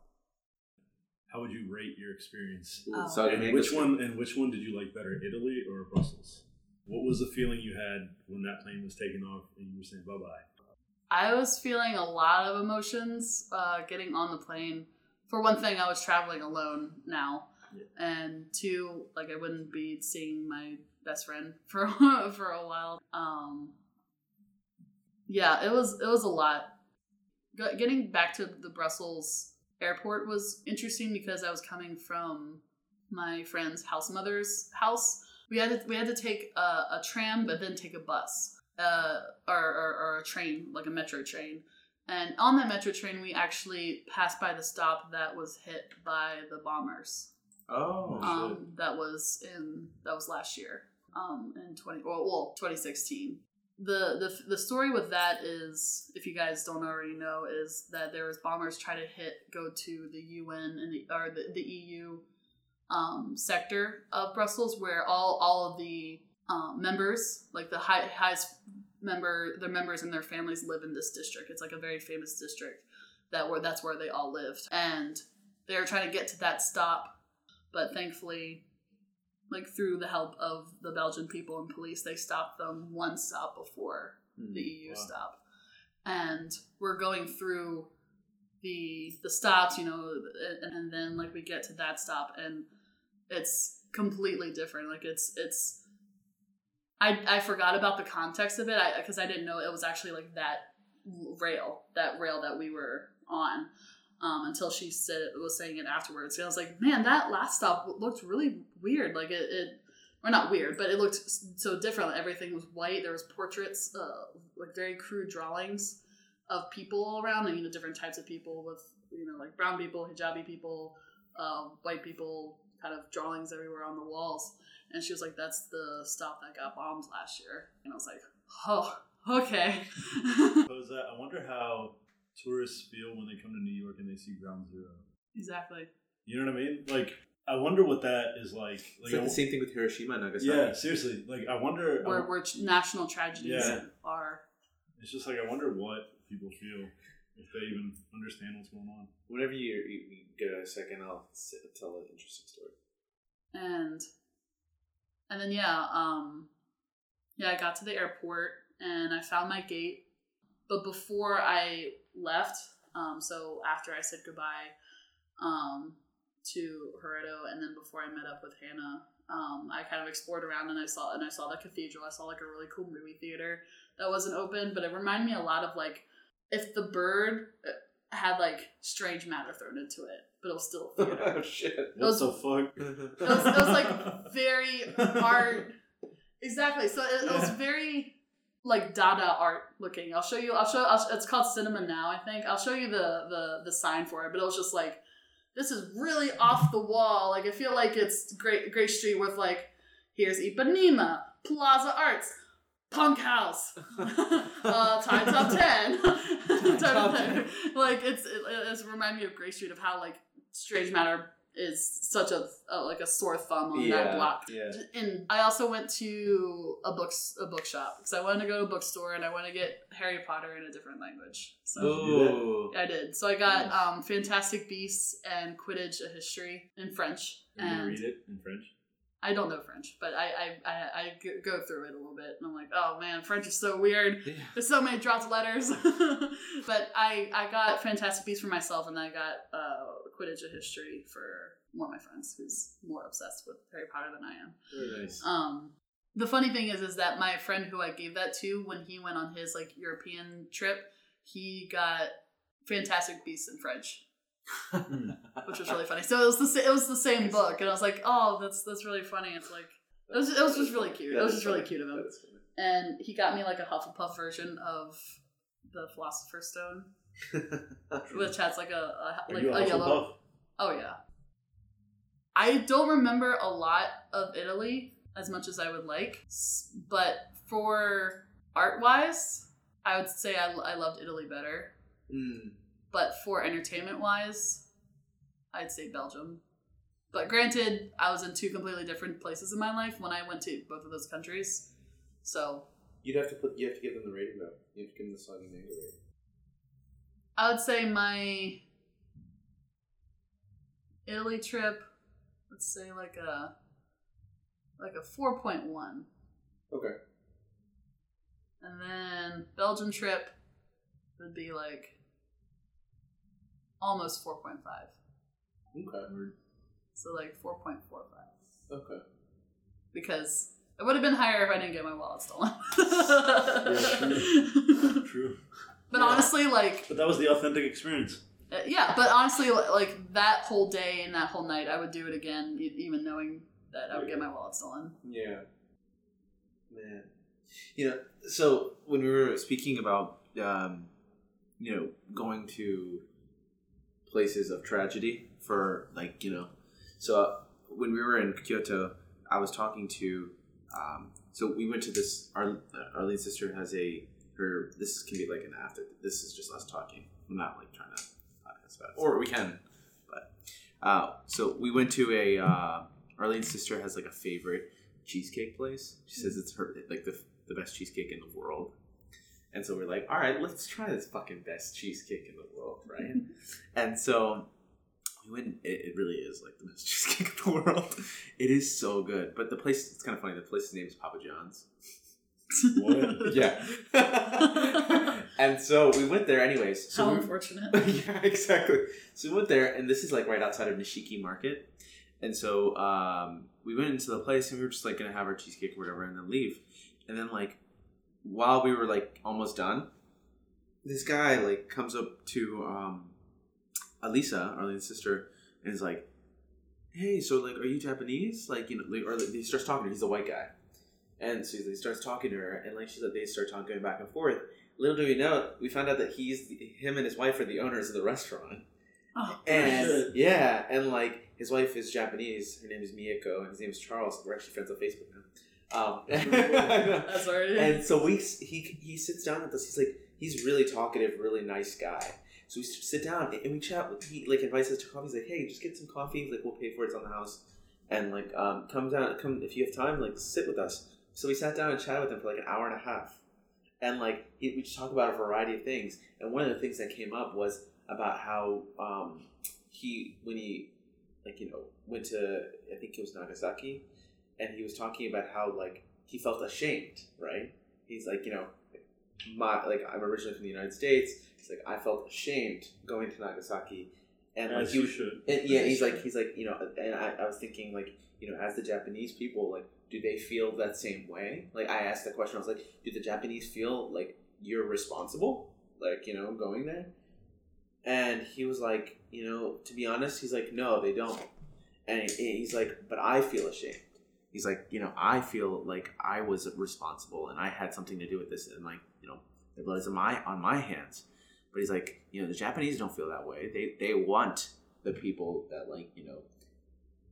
How would you rate your experience? Oh. So And which one? And which one did you like better, Italy or Brussels? What was the feeling you had when that plane was taking off and you were saying bye bye? I was feeling a lot of emotions uh, getting on the plane. For one thing, I was traveling alone now, Yeah. and two, like I wouldn't be seeing my best friend for for a while. Um, yeah, it was it was a lot. Getting back to the Brussels airport was interesting because I was coming from my friend's house mother's house. We had to we had to take a, a tram, but then take a bus uh, or, or, or a train, like a metro train. And on that metro train, we actually passed by the stop that was hit by the bombers. Oh, Um, that was in that was last year, um, in twenty well, well twenty sixteen. The, the the story with that is, if you guys don't already know, is that there was bombers try to hit go to the UN and the or the, the EU um, sector of Brussels, where all all of the um, members, like the high, highest member, their members and their families live in this district. It's like a very famous district that where that's where they all lived, and they were trying to get to that stop, but thankfully, like through the help of the Belgian people and police, they stopped them one stop before Hmm. the EU Wow. stop, and we're going through the the stops, you know, and, and then like we get to that stop, and it's completely different. Like it's it's. I, I forgot about the context of it because I, didn't know it was actually like that rail that rail that we were on um, until she said was saying it afterwards. And I was like, man, that last stop looked really weird. Like it, it or not weird, but it looked so different. Everything was white. There was portraits, uh, like very crude drawings of people all around, and you know, different types of people with you know, like brown people, hijabi people, uh, white people, kind of drawings everywhere on the walls. And she was like, "That's the stop that got bombed last year." And I was like, "Oh, okay." Jose, I wonder how tourists feel when they come to New York and they see Ground Zero. exactly. You know what I mean? Like, I wonder what that is like. It's Like, like I- the same thing with Hiroshima and Nagasaki. yeah, seriously. Like, I wonder. Where where national tragedies Yeah. are. It's just like I wonder what people feel if they even understand what's going on. Whenever you, you, you get a second, I'll s- tell an interesting story. and and then yeah um yeah i got to the airport and i found my gate but before i left um so after i said goodbye um to Heredo and then before i met up with hannah Um, I kind of explored around and I saw and I saw the cathedral. I saw like a really cool movie theater that wasn't open, but it reminded me a lot of like if the Byrd uh, had like strange matter thrown into it, but it was still a theater. oh shit. What was- the fuck? It was, it was like very art. Exactly. So it, it was very like Dada art looking. I'll show you. I'll show. I'll, it's called Cinema Nova. I think I'll show you the the the sign for it. But it was just like this is really off the wall. Like I feel like it's great great street with like here's Ipanema, Plaza Arts. Punk House, uh, Time Top Ten, Time Top Ten. Like it's it, it's remind me of Grace Street of how like Strange Matter is such a, a like a sore thumb on that block. yeah. And I also went to a books a bookshop because I wanted to go to a bookstore and I want to get Harry Potter in a different language. So Ooh. I did. So I got Nice. um, Fantastic Beasts and Quidditch: A History in French. Are you read it in French? I don't know French, but I I I go through it a little bit, and I'm like, oh man, French is so weird. Yeah. There's so many dropped letters. but I I got Fantastic Beasts for myself, and then I got uh, Quidditch: A History for one of my friends who's more obsessed with Harry Potter than I am. Very nice. Um, the funny thing is, is that my friend who I gave that to, when he went on his like European trip, he got Fantastic Beasts in French, which was really funny. So it was the it was the same book, and I was like, oh, that's that's really funny. It's like it was it was just really cute. It was just really cute of him. That funny. And he got me like a Hufflepuff version of the Philosopher's Stone, which has like a, a like a yellow. Hufflepuff? Oh yeah. I don't remember a lot of Italy as much as I would like, but for art wise, I would say I, I loved Italy better. Mm. But for entertainment wise, I'd say Belgium. But granted, I was in two completely different places in my life when I went to both of those countries. So You'd have to put. You have to give them the rating though. You have to give them the Soggy Mango rating. I would say my Italy trip, let's say like a like a four point one, Okay. and then Belgium trip would be like almost four point five. Okay. So like four point four five Okay. because it would have been higher if I didn't get my wallet stolen. True. But Yeah. honestly, like But that was the authentic experience. Uh, yeah, but honestly, like that whole day and that whole night, I would do it again, e- even knowing that I would get my wallet stolen. Yeah. Man. You know, so when we were speaking about, um, you know, going to places of tragedy for, like, you know, so uh, when we were in Kyoto, I was talking to, um, so we went to this, our, Arlene's sister has a, her, this can be like an after, this is just us talking. I'm not like trying to podcast about it. Or we can, but, uh, so we went to a, uh, Arlene's sister has like a favorite cheesecake place. She says it's her like the the best cheesecake in the world. And so we're like, all right, let's try this fucking best cheesecake in the world, right? and so we went. It, it really is like the best cheesecake in the world. It is so good. But the place, it's kind of funny. The place's name is Papa John's. What? Yeah. and so we went there anyways. So How we- unfortunate. yeah, exactly. So we went there, and this is like right outside of Nishiki Market. And so um, we went into the place, and we were just like gonna have our cheesecake or whatever, and then leave. And then like while we were like almost done, this guy like comes up to um, Alisa, Arlene's sister, and is like, "Hey, so like, are you Japanese? Like, you know, like, or like, he starts talking. He's a white guy." And so he starts talking to her, and like she's like, they start talking back and forth. Little do we know, we found out that he's him and his wife are the owners of the restaurant. Oh, And shit. yeah, and like his wife is Japanese. Her name is Miyako, and his name is Charles. We're actually friends on Facebook now. Um, that's already. and so we he he sits down with us. He's like he's really talkative, really nice guy. So we sit down and we chat. with- He like invites us to coffee. He's like, hey, just get some coffee. Like we'll pay for it. It's on the house. And like um, come down, come if you have time, like sit with us. So we sat down and chatted with him for like an hour and a half. And like he, we just talked about a variety of things. And one of the things that came up was about how um, he when he like you know went to I think it was Nagasaki, and he was talking about how like he felt ashamed, right? He's like you know my like I'm originally from the United States. He's like I felt ashamed going to Nagasaki, and like As he you was should. and yeah, he's like, he's like, you know, and I, I was thinking, like, you know, as the Japanese people, like, do they feel that same way? Like, I asked the question. I was like, do the Japanese feel like you're responsible, like you know, going there? And he was like, you know, to be honest, he's like, no, they don't. And he's like, but I feel ashamed. He's like, you know, I feel like I was responsible and I had something to do with this, and like, you know, the blood is on my on my hands. But he's like, you know, the Japanese don't feel that way. They they want the people that like, you know,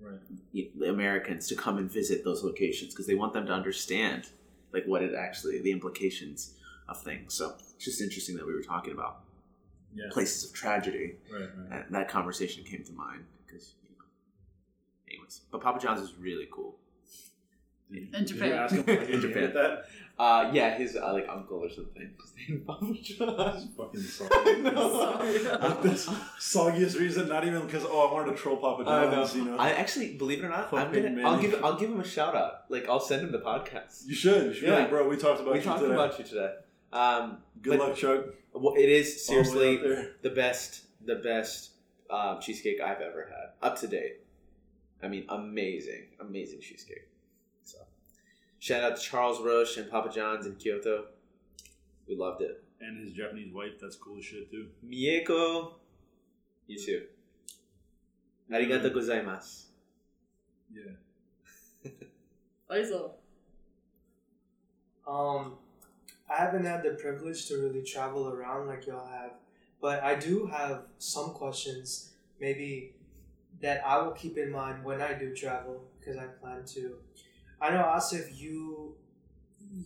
Right. the Americans to come and visit those locations because they want them to understand like what it actually the implications of things. So it's just interesting that we were talking about Yeah. places of tragedy, Right. Right. and that conversation came to mind because you know. Anyways, but Papa John's is really cool. In Did you Japan. ask him In did you Japan. Get that? Uh, yeah, his uh, like uncle or something. His name Papa John's. Fucking I soggy. know. Like this soggiest reason, not even because oh I wanted to troll Papa I know. John's, you know. I actually believe it or not, I'm Fucking gonna. I'll Manny. give. I'll give him a shout out. Like I'll send him the podcast. you should. You should be Yeah. like, bro, we talked about we you talked today. about you today. Um, Good but- luck, Chuck. Well, it is All the way seriously out there. the best, the best um, cheesecake I've ever had, up to date. I mean, amazing, amazing cheesecake. So, shout out to Charles Roche and Papa John's in Kyoto. We loved it. And his Japanese wife, that's cool as shit too. Mieko, you too. Arigato gozaimasu. Yeah. Faisal. Um, I haven't had the privilege to really travel around like y'all have, but I do have some questions, maybe that I will keep in mind when I do travel because I plan to. I know Asif, you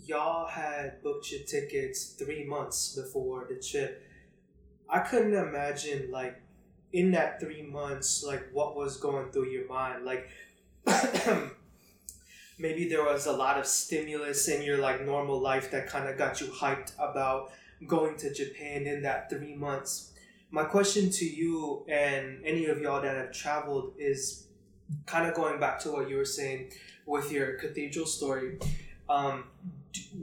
y'all had booked your tickets three months before the trip. I couldn't imagine like in that three months like what was going through your mind like maybe there was a lot of stimulus in your like normal life that kind of got you hyped about going to Japan in that three months. My question to you and any of y'all that have traveled is kind of going back to what you were saying with your cathedral story. Um,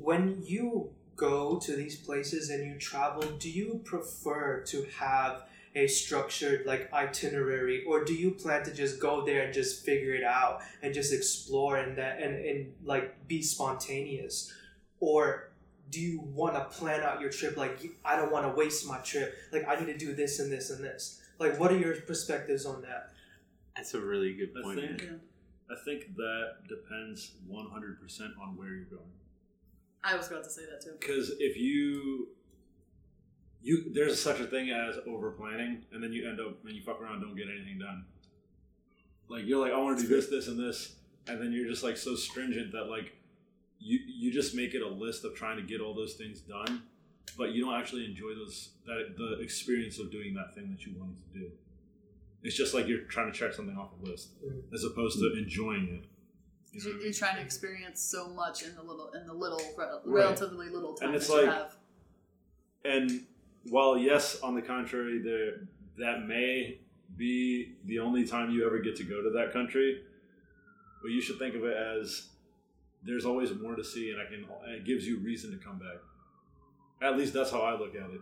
when you go to these places and you travel, do you prefer to have a structured like itinerary or do you plan to just go there and just figure it out and just explore and that and, and like be spontaneous or do you want to plan out your trip like i don't want to waste my trip like i need to do this and this and this like what are your perspectives on that That's a really good I point. think- I think that depends 100% on where you're going. I was about to say that too. Because if you you there's such a thing as over planning, and then you end up and you fuck around, don't get anything done. Like you're like, I want to do this, this, and this, and then you're just like so stringent that like you you just make it a list of trying to get all those things done, but you don't actually enjoy those that the experience of doing that thing that you wanted to do. It's just like you're trying to check something off a list, Mm. as opposed to enjoying it. You know You're, what I mean? trying to experience so much in the little, in the little, rel- Right. relatively little time And it's that you like- have. And while yes, on the contrary, there that may be the only time you ever get to go to that country, but you should think of it as there's always more to see, and I can and it gives you reason to come back. At least that's how I look at it.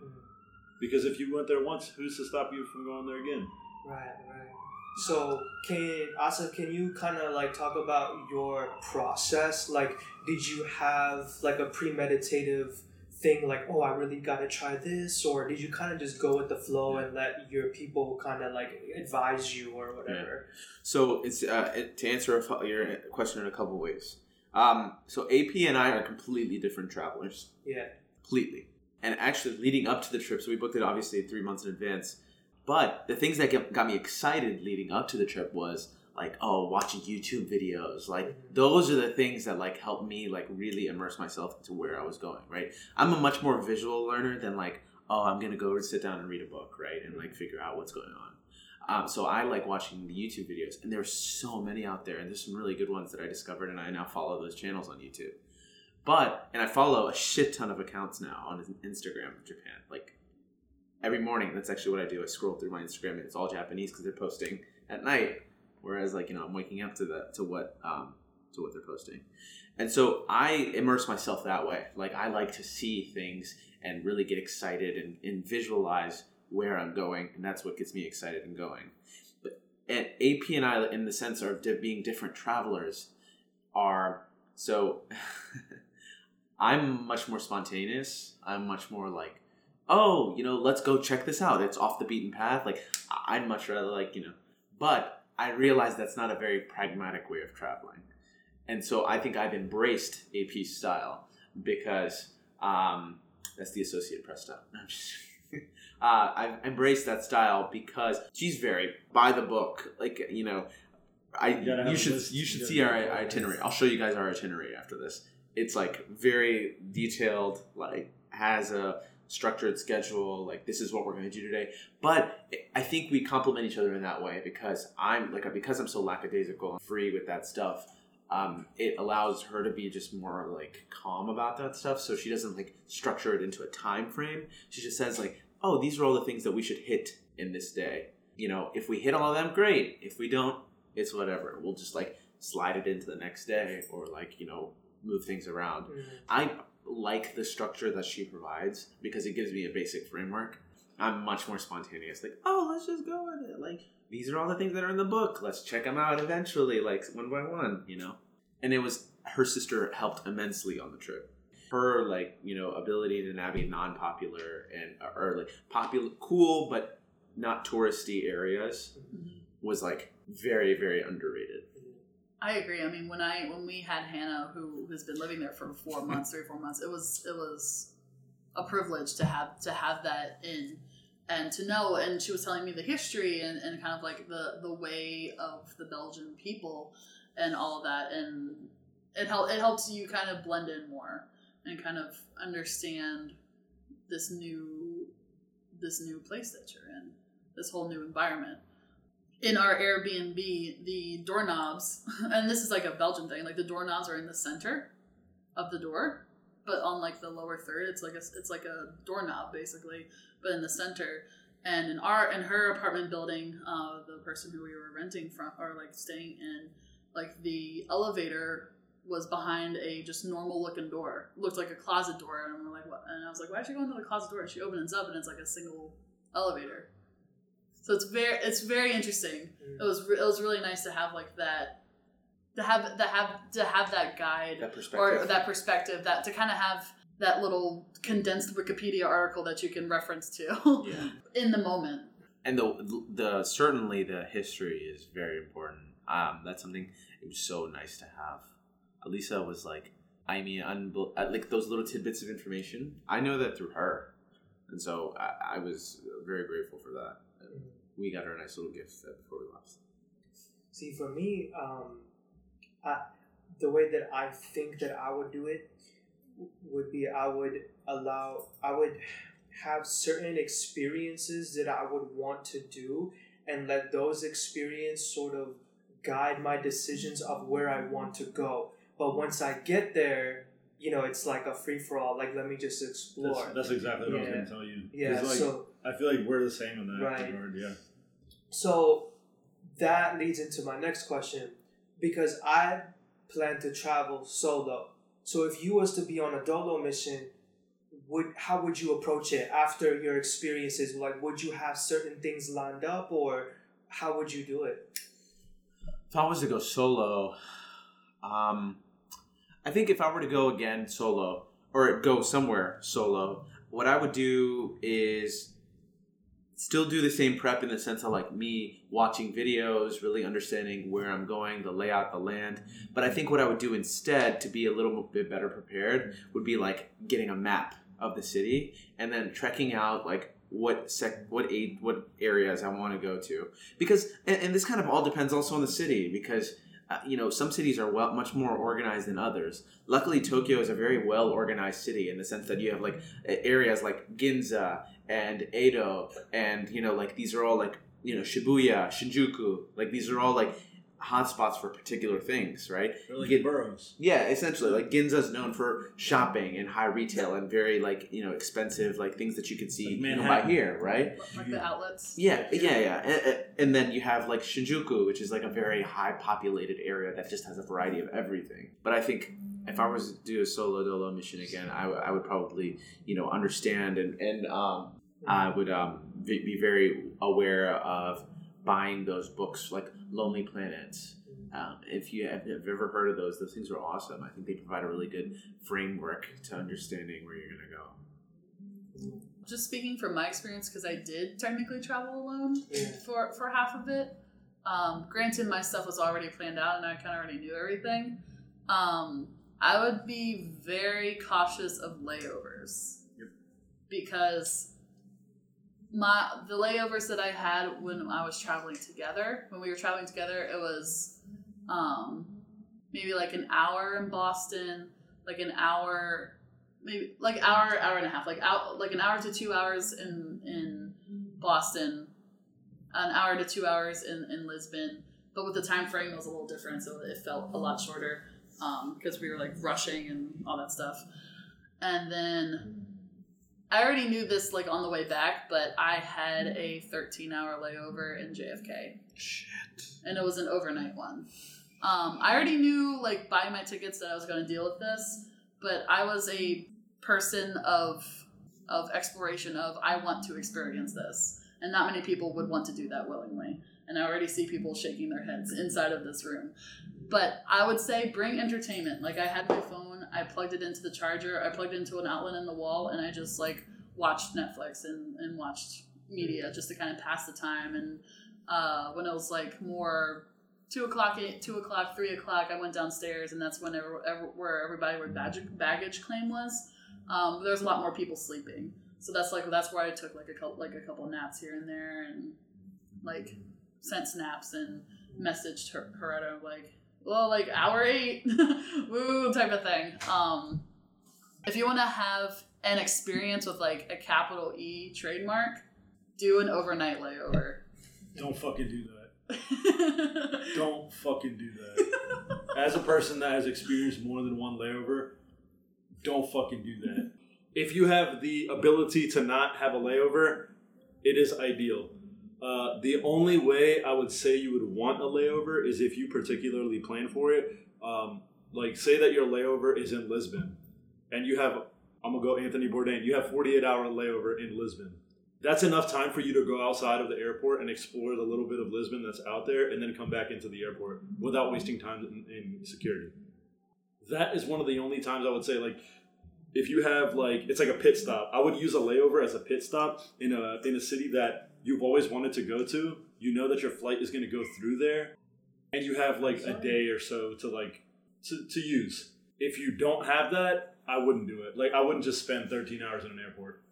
Because if you went there once, who's to stop you from going there again? Right right so can Asa, can you kind of like talk about your process like did you have like a premeditative thing like oh i really gotta try this or did you kind of just go with the flow and let your people kind of like advise you or whatever So it's uh, it- to answer a your question in a couple ways. Um, so AP and I are completely different travelers, yeah completely. And actually, leading up to the trip, so we booked it obviously three months in advance. But the things that got me excited leading up to the trip was like, oh, watching YouTube videos. Like those are the things that like helped me like really immerse myself into where I was going. Right. I'm a much more visual learner than like, oh, I'm gonna go sit down and read a book, right, and like figure out what's going on. Um, so I like watching the YouTube videos, and there are so many out there, and there's some really good ones that I discovered, and I now follow those channels on YouTube. But and I follow a shit ton of accounts now on Instagram Japan. Like every morning, that's actually what I do. I scroll through my Instagram, and it's all Japanese because they're posting at night. Whereas, like you know, I'm waking up to the to what um, to what they're posting, and so I immerse myself that way. Like I like to see things and really get excited and, and visualize where I'm going, and that's what gets me excited and going. But and AP and I, in the sense of di- being different travelers, are so. I'm much more spontaneous. I'm much more like, oh, you know, let's go check this out. It's off the beaten path. Like, I'd much rather like, you know, but I realize that's not a very pragmatic way of traveling, and so I think I've embraced AP style because um, that's the Associated Press style. No, uh, I've embraced that style because she's very by the book. Like you know, I You you should you You should gotta see our a list. itinerary. I'll show you guys our itinerary after this. It's like very detailed. Like has a structured schedule. Like this is what we're going to do today. But I think we complement each other in that way because I'm like because I'm so lackadaisical and free with that stuff um, it allows her to be just more like calm about that stuff so she doesn't like structure it into a time frame she just says like oh these are all the things that we should hit in this day you know if we hit all of them great if we don't it's whatever we'll just like slide it into the next day or like you know move things around Mhm. i like the structure that she provides because it gives me a basic framework i'm much more spontaneous like oh let's just go with it like these are all the things that are in the book. Let's check them out eventually, like one by one, you know. And it was her sister helped immensely on the trip. Her like you know ability to navigate non-popular and uh, or like popular, cool but not touristy areas mm-hmm. was like very very underrated. I agree. I mean, when I when we had Hannah, who has been living there for four months, three four months, it was it was a privilege to have to have that in and to know. And she was telling me the history and, and kind of like the the way of the Belgian people and all of that, and it help it helps you kind of blend in more and kind of understand this new this new place that you're in, this whole new environment in our Airbnb, the doorknobs, and this is like a Belgian thing, like the doorknobs are in the center of the door, but on like the lower third, it's like a it's like a doorknob basically, but in the center. And in our in her apartment building, uh, the person who we were renting from or like staying in, like the elevator was behind a just normal looking door, looked like a closet door, and we're like, what? And I was like, why is she going to the closet door? And she opens up, and it's like a single elevator. So it's very it's very interesting. It was re- it was really nice to have like that to have to have to have that guide That perspective. or that perspective that to kind of have that little condensed Wikipedia article that you can reference to yeah. in the moment. and the the certainly the history is very important. Um, that's something it was so nice to have. Elisa was like, I mean, unbel- uh, like those little tidbits of information. I know that through her, and so I, I was very grateful for that. And we got her a nice little gift before we left. See, for me, um, I, the way that I think that I would do it would be I would allow, I would have certain experiences that I would want to do and let those experiences sort of guide my decisions of where I want to go. But once I get there, you know, it's like a free for all. Like, let me just explore. That's, that's exactly what I was going to tell you. yeah, like, so I feel like we're the same in that Right. regard. Yeah. So that leads into my next question because I plan to travel solo. So if you was to be on a dolo mission, would how would you approach it after your experiences? Like, would you have certain things lined up, or how would you do it? If I was to go solo, um, I think if I were to go again solo or go somewhere solo, what I would do is still do the same prep in the sense of like me watching videos, really understanding where I'm going, the layout, the land. But I think what I would do instead to be a little bit better prepared would be like getting a map of the city and then trekking out like what sec what aid what areas I want to go to because and, and this kind of all depends also on the city because Uh, you know some cities are well much more organized than others. Luckily tokyo is a very well organized city in the sense that you have like areas like ginza and edo and you know like these are all like you know shibuya shinjuku like these are all like hotspots for particular things right They're like Get- boroughs. yeah, essentially, like Ginza's known for shopping and high retail and very like you know expensive like things that you can see Like you know, by here, right? Like the outlets. Yeah, yeah, yeah. And, and then you have like Shinjuku, which is like a very high populated area that just has a variety of everything. But I think if I was to do a solo dolo mission again, I, w- I would probably you know understand and and um, I would um, be be very aware of buying those books like Lonely Planets. Um, if you have, have ever heard of those, those things are awesome. I think they provide a really good framework to understanding where you're going to go. Just speaking from my experience, because I did technically travel alone Yeah. for for half of it. Um, granted, my stuff was already planned out, and I kind of already knew everything. Um, I would be very cautious of layovers Yep. because my the layovers that I had when I was traveling together, when we were traveling together, it was um, maybe like an hour in Boston, like an hour, maybe like hour, hour and a half, like out, like an hour to two hours in in Boston, an hour to two hours in in Lisbon. But with the time frame, it was a little different, so it felt a lot shorter because we were like rushing and all that stuff. And then I already knew this like on the way back, but I had a 13 hour layover in JFK Shit. and it was an overnight one. Um, I already knew, like, buying my tickets that I was going to deal with this, but I was a person of of exploration of I want to experience this, and not many people would want to do that willingly. And I already see people shaking their heads inside of this room. But I would say bring entertainment. Like I had my phone, I plugged it into the charger, I plugged it into an outlet in the wall, and I just like watched Netflix and, and watched media just to kind of pass the time. And uh, when it was like more two o'clock, eight, two o'clock, three o'clock, I went downstairs, and that's when ever, where everybody where baggage, baggage claim was. Um, there was a lot more people sleeping, so that's like that's where I took like a couple like a couple naps here and there, and like sent snaps and messaged her, Heretto like, well, like hour eight, woo type of thing. Um, if you want to have an experience with like a capital E trademark, do an overnight layover. Don't fucking do that. Don't fucking do that. As a person that has experienced more than one layover, don't fucking do that. If you have the ability to not have a layover, it is ideal. Uh, the only way I would say you would want a layover is if you particularly plan for it. Um, like, say that your layover is in Lisbon, and you have, I'm gonna go Anthony Bourdain, you have 48 hour layover in Lisbon. That's enough time for you to go outside of the airport and explore the little bit of Lisbon that's out there, and then come back into the airport without wasting time in, in security. That is one of the only times I would say, like, if you have like it's like a pit stop, I would use a layover as a pit stop in a in a city that you've always wanted to go to. You know that your flight is going to go through there, and you have like a day or so to like to, to use. If you don't have that, I wouldn't do it. Like I wouldn't just spend 13 hours in an airport.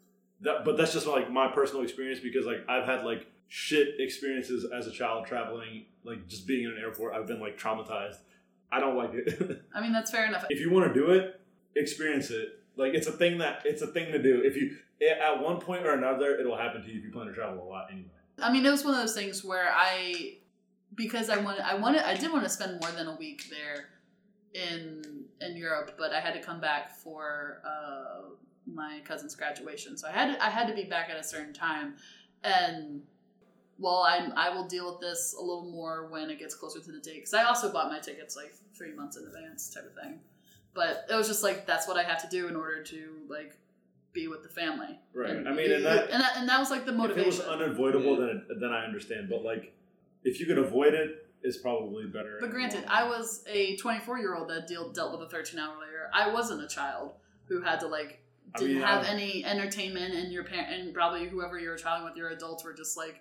That, but that's just like my personal experience because like I've had like shit experiences as a child traveling, like just being in an airport. I've been like traumatized. I don't like it. I mean, that's fair enough. if you want to do it, experience it. Like it's a thing that it's a thing to do. If you at one point or another, it'll happen to you if you plan to travel a lot anyway. I mean, it was one of those things where I, because I wanted, I wanted, I did want to spend more than a week there in in Europe, but I had to come back for uh, my cousin's graduation, so I had to, I had to be back at a certain time, and well, I I will deal with this a little more when it gets closer to the date because I also bought my tickets like three months in advance, type of thing. But it was just like that's what I have to do in order to like be with the family. Right. And, I mean, and that- and that and that was like the If it was unavoidable, then then I understand. But like, if you could avoid it, it's probably better. But granted, I was a 24 year old that deal, dealt with a 13 hour layer. I wasn't a child who had to like didn't mean, have I- any entertainment, and your parent and probably whoever you were traveling with, your adults were just like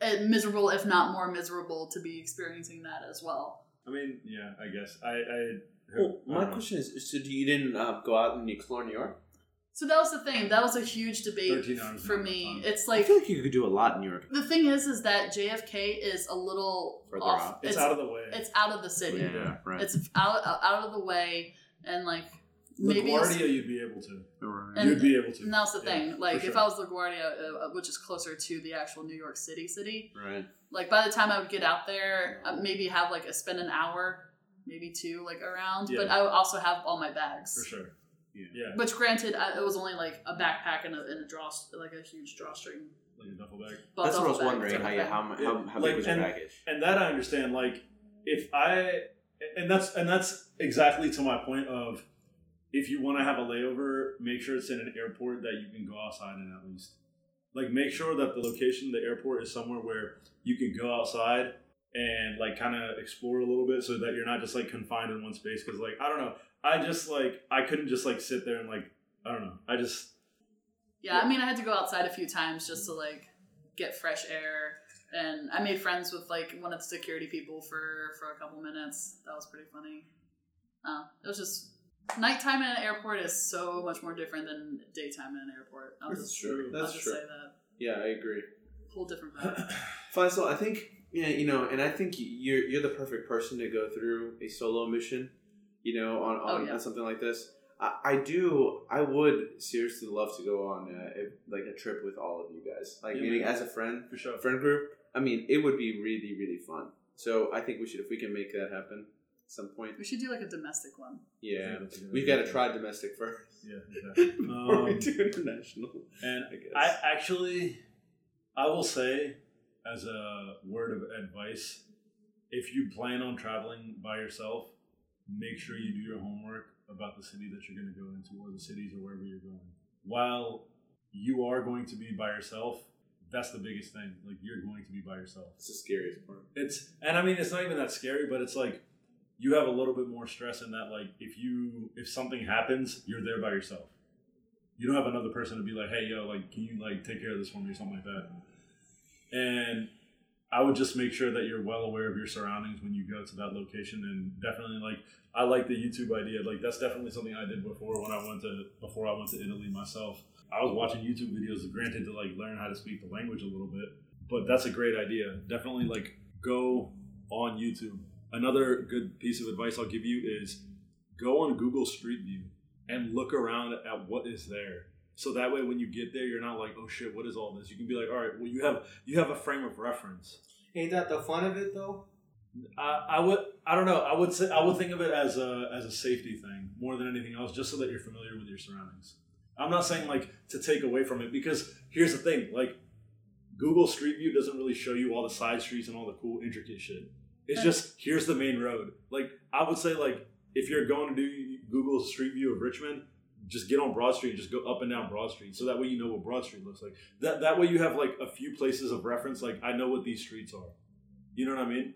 eh, miserable, if not more miserable, to be experiencing that as well. I mean, yeah, I guess I. I Well, my don't question is: So, you didn't uh, go out and explore New York? So that was the thing. That was a huge debate for me. fun. It's I like feel like you could do a lot in New York. the thing is, is that JFK is a little Further off. out. it's, out of the way. it's out of the city. Yeah, right. It's out out of the way, and like maybe it's- LaGuardia, you'd be able to. right. And- you'd be able to. And that's the Yeah, thing. Like, for if sure. I was LaGuardia, uh, which is closer to the actual New York City city, right. like by the time I would get out there, uh, maybe have like a spend an hour, maybe two, like around. But I also have all my bags. for sure. Yeah. Yeah, Which, granted, I, it was only like a backpack and a, and a draw, like a huge drawstring. like a duffel bag. belt That's what I was wondering. How, of you, how, how, Yeah, how like, big was your and- baggage? and that I understand. Like, if I, and that's and that's exactly to my point of, if you want to have a layover, make sure it's in an airport that you can go outside in at least. like make sure that the location, the airport, is somewhere where you can go outside and like kind of explore a little bit, so that you're not just like confined in one space. Because like I don't know, I just like I couldn't just like sit there and like I don't know, I just Yeah, I mean, I had to go outside a few times just to like get fresh air, and I made friends with like one of the security people for for a couple minutes. That was pretty funny. Uh, it was just nighttime in an airport is so much more different than daytime in an airport. I'll That's just, true. I'll That's just true. say that Yeah, I agree. whole different vibe. Faisal, I think yeah, you know, and I think you're you're the perfect person to go through a solo mission, you know, on on, Oh, yeah. on something like this. I, I do. I would seriously love to go on uh, a, like a trip with all of you guys, like Yeah, meaning man. as a friend, for sure. friend group. I mean, it would be really really fun. So I think we should if we can make that happen at some point. we should do like a domestic one. Yeah, that's a good we've got to try domestic first Yeah, exactly. before we Um, do international. And I guess. I actually, I will say, as a word of advice, if you plan on traveling by yourself, make sure you do your homework about the city that you're going to go into or the cities or wherever you're going. While you are going to be by yourself, that's the biggest thing. Like you're going to be by yourself. It's the scariest part. It's and I mean it's not even that scary, but it's like you have a little bit more stress in that like if you if something happens, you're there by yourself. You don't have another person to be like, hey yo, like can you like take care of this for me or something like that. And I would just make sure that you're well aware of your surroundings when you go to that location and definitely like I like the YouTube idea. Like that's definitely something I did before when I went to before I went to Italy myself. I was watching YouTube videos, granted to like learn how to speak the language a little bit, but that's a great idea. Definitely like go on YouTube. Another good piece of advice I'll give you is go on Google Street View and look around at what is there. So that way when you get there you're not like, "Oh shit, what is all this?" You can be like, "All right, well you have you have a frame of reference." Ain't that the fun of it though? I, I would I don't know. I would say I would think of it as a as a safety thing more than anything else, just so that you're familiar with your surroundings. I'm not saying like to take away from it because here's the thing, like Google Street View doesn't really show you all the side streets and all the cool intricate shit. It's just here's the main road. Like I would say like if you're going to do Google Street View of Richmond, just get on Broad Street and just go up and down Broad Street. So that way you know what Broad Street looks like. That that way you have like a few places of reference. Like I know what these streets are. You know what I mean?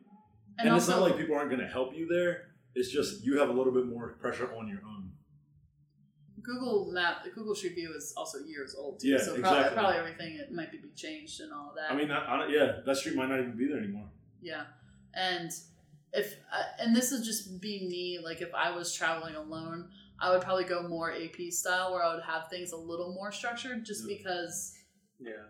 And, And, also, it's not like people aren't going to help you there. It's just you have a little bit more pressure on your own. Google Map, Google Street View is also years old too. Yeah, so probably, exactly. probably everything it might be changed and all that. I mean, I, I, yeah, that street might not even be there anymore. Yeah, and if uh, and this is just being me. Like if I was traveling alone, I would probably go more AP style, where I would have things a little more structured, just Yeah. because Yeah.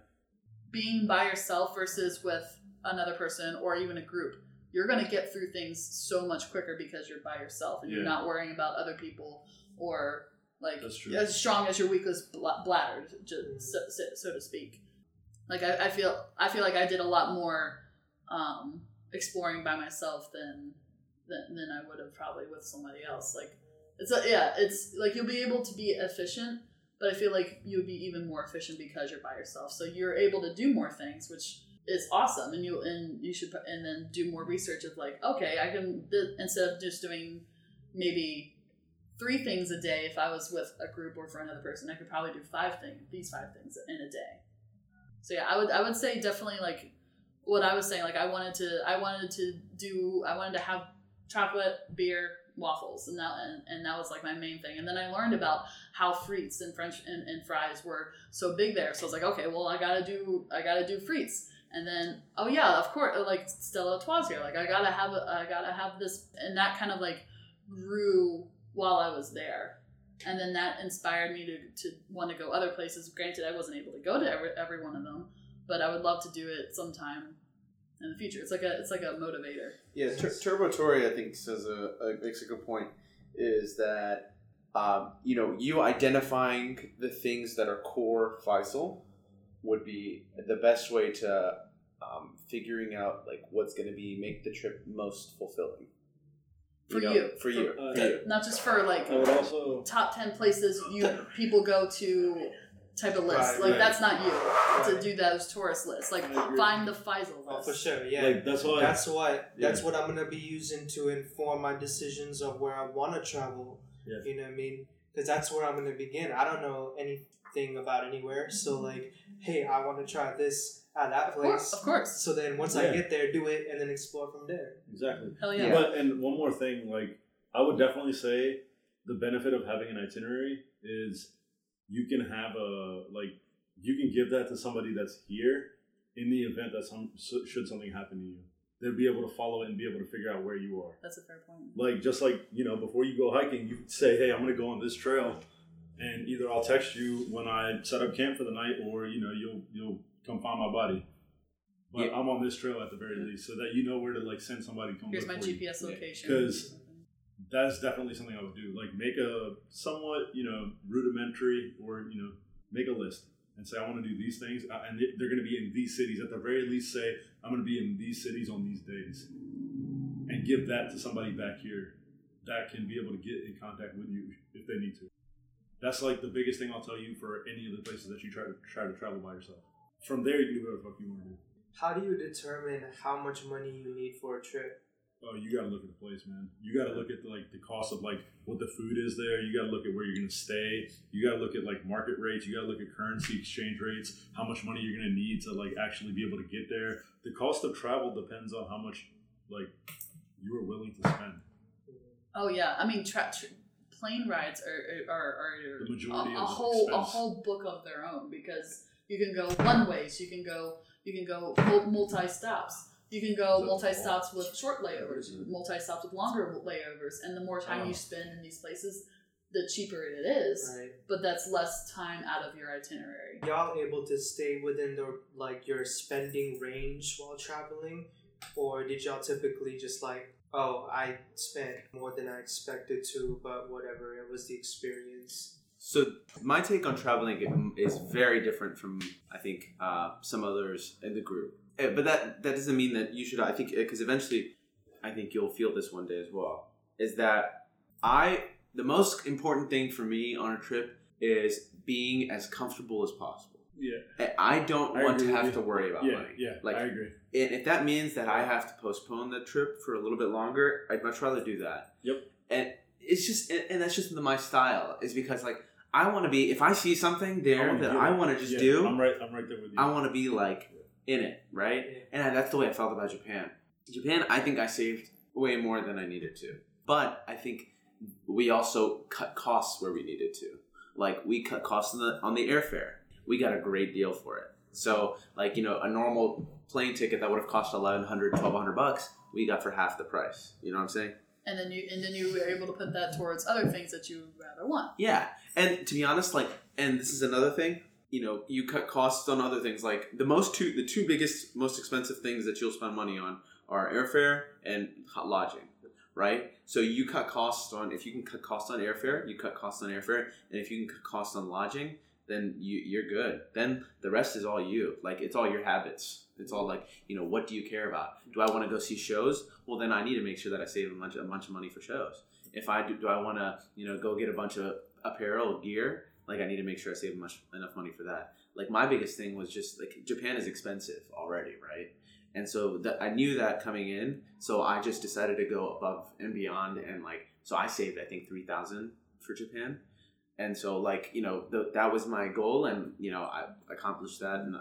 being by yourself versus with another person or even a group, you're gonna get through things so much quicker because you're by yourself and you're not worrying about other people or like as strong as your weakest bla- bladder, just so, so, so to speak. Like I, I feel, I feel like I did a lot more um, exploring by myself than, than than I would have probably with somebody else. Like it's a, yeah, it's like you'll be able to be efficient, but I feel like you'll be even more efficient because you're by yourself. So you're able to do more things, which is awesome, and you and you should and then do more research of like, okay, I can instead of just doing maybe three things a day if I was with a group or for another person, I could probably do five things, these five things in a day. So yeah, I would I would say definitely like what I was saying. Like I wanted to I wanted to do I wanted to have chocolate, beer, waffles, and that and, and that was like my main thing. And then I learned about how frites and French and, and fries were so big there. So I was like, okay, well I gotta do I gotta do frites. And then oh yeah, of course, uh, like Stella Artois here. Like I gotta have a, I gotta have this, and that kind of like grew while I was there. And then that inspired me to, to want to go other places. Granted, I wasn't able to go to every, every one of them, but I would love to do it sometime in the future. It's like a it's like a motivator. Yeah, Tur- Turbo Tori, I think, says a, a makes a good point. Is that um, you know you identifying the things that are core Faisal would be the best way to um, figuring out like what's going to be make the trip most fulfilling For know, you. for you, Uh, for you. Not just for like also top ten places you people go to type of list. Right, like right. that's not you to Right. do those tourist lists. Like find the Faisal list. Oh, for sure. Yeah. like that's why that's what that's what I'm gonna be using to inform my decisions of where I want to travel. Yeah. You know what I mean? because that's where I'm gonna begin. I don't know anything about anywhere, so like, hey, I want to try this at that Of course, place. of course. So then once I get there, do it and then explore from there. Exactly. Hell yeah. Yeah. But and one more thing, like I would definitely say the benefit of having an itinerary is you can have a like you can give that to somebody that's here in the event that some should something happen to you, they'll be able to follow it and be able to figure out where you are. That's a fair point. Like just like you know, before you go hiking, you say, "Hey, I'm going to go on this trail," and either I'll text you when I set up camp for the night, or you know, you'll you'll come find my body. But Yeah. I'm on this trail at the very least, so that you know where to like send somebody. to Come Here's my for you GPS Yeah. location. 'Cause- that's definitely something I would do. Like make a somewhat, you know, rudimentary or you know, make a list and say I want to do these things, uh, and they- they're going to be in these cities. At the very least, say I'm going to be in these cities on these days, and give that to somebody back here that can be able to get in contact with you if they need to. That's like the biggest thing I'll tell you for any of the places that you try to try to travel by yourself. From there, you can do whatever the fuck you want to do. How do you determine how much money you need for a trip? Oh, you got to look at the place, man. You got to look at the, like the cost of like what the food is there. You got to look at where you're gonna stay. You got to look at like market rates. You got to look at currency exchange rates. How much money you're gonna need to like actually be able to get there. The cost of travel depends on how much like you are willing to spend. Oh yeah, I mean, tra- tra- plane rides are are, are The majority a, a whole a whole book of their own because you can go one ways, you can go you can go multi stops, you can go So- multi stops with short layovers, multi stops with longer layovers, and the more time Oh. you spend in these places, the cheaper it is. Right. But that's less time out of your itinerary. Y'all able to stay within the like your spending range while traveling, or did y'all typically just like, oh, I spent more than I expected to, but whatever, it was the experience. So my take on traveling is very different from I think uh, some others in the group. Uh, But that that doesn't mean that you should. I think because eventually, I think you'll feel this one day as well. Is that I the most important thing for me on a trip is being as comfortable as possible. Yeah, I don't I want to have you. to worry about yeah, money. yeah. Like- I agree. And if that means that I have to postpone the trip for a little bit longer, I'd much rather do that. Yep. And it's just, and that's just my style. Is because like I want to be. If I see something there wanna that I want to just Yeah, do, I'm right. I'm right there with you. I want to be like in it, right? Yeah. And that's the way I felt about Japan. Japan, I think I saved way more than I needed to, but I think we also cut costs where we needed to. Like we cut costs on the on the airfare. We got a great deal for it. So like you know a normal plane ticket that would have cost 1100 1200 bucks, we got for half the price. You know what I'm saying? And then you and then you were able to put that towards other things that you rather want. Yeah, and to be honest, like, and this is another thing. You know, you cut costs on other things. Like the most two, the two biggest, most expensive things that you'll spend money on are airfare and lodging, right? So you cut costs on if you can cut costs on airfare, you cut costs on airfare, and if you can cut costs on lodging, then you you're good. Then the rest is all you. Like it's all your habits. It's all like you know, what do you care about? Do I want to go see shows? Well, then I need to make sure that I save a bunch a bunch of money for shows. If I do, do I want to you know go get a bunch of apparel gear? Like I need to make sure I save much enough money for that. Like my biggest thing was just like Japan is expensive already, right? And so that I knew that coming in, so I just decided to go above and beyond, and like so I saved I think three thousand for Japan, and so like you know the, that was my goal, and you know I accomplished that, and uh,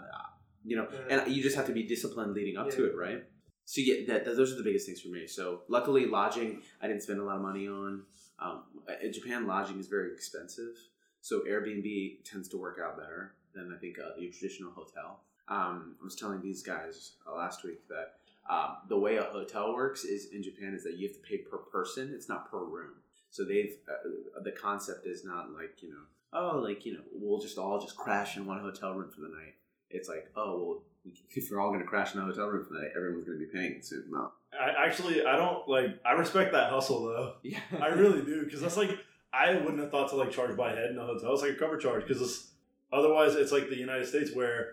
you know, and you just have to be disciplined leading up to it, right? So yeah, that, that- those are the biggest things for me. So luckily, lodging I didn't spend a lot of money on. Um, in Japan, lodging is very expensive, so Airbnb tends to work out better than I think uh, your traditional hotel. Um, I was telling these guys uh, last week that um, the way a hotel works is in Japan is that you have to pay per person; it's not per room. So they've uh, the concept is not like you know oh like you know we'll just all just crash in one hotel room for the night. It's like oh well if we're all going to crash in a hotel room for the night, everyone's going to be paying soon. No, I actually, I don't like. I respect that hustle though. yeah, I really do because that's like I wouldn't have thought to like charge by head in a hotel. It's like a cover charge because it's otherwise it's like the United States where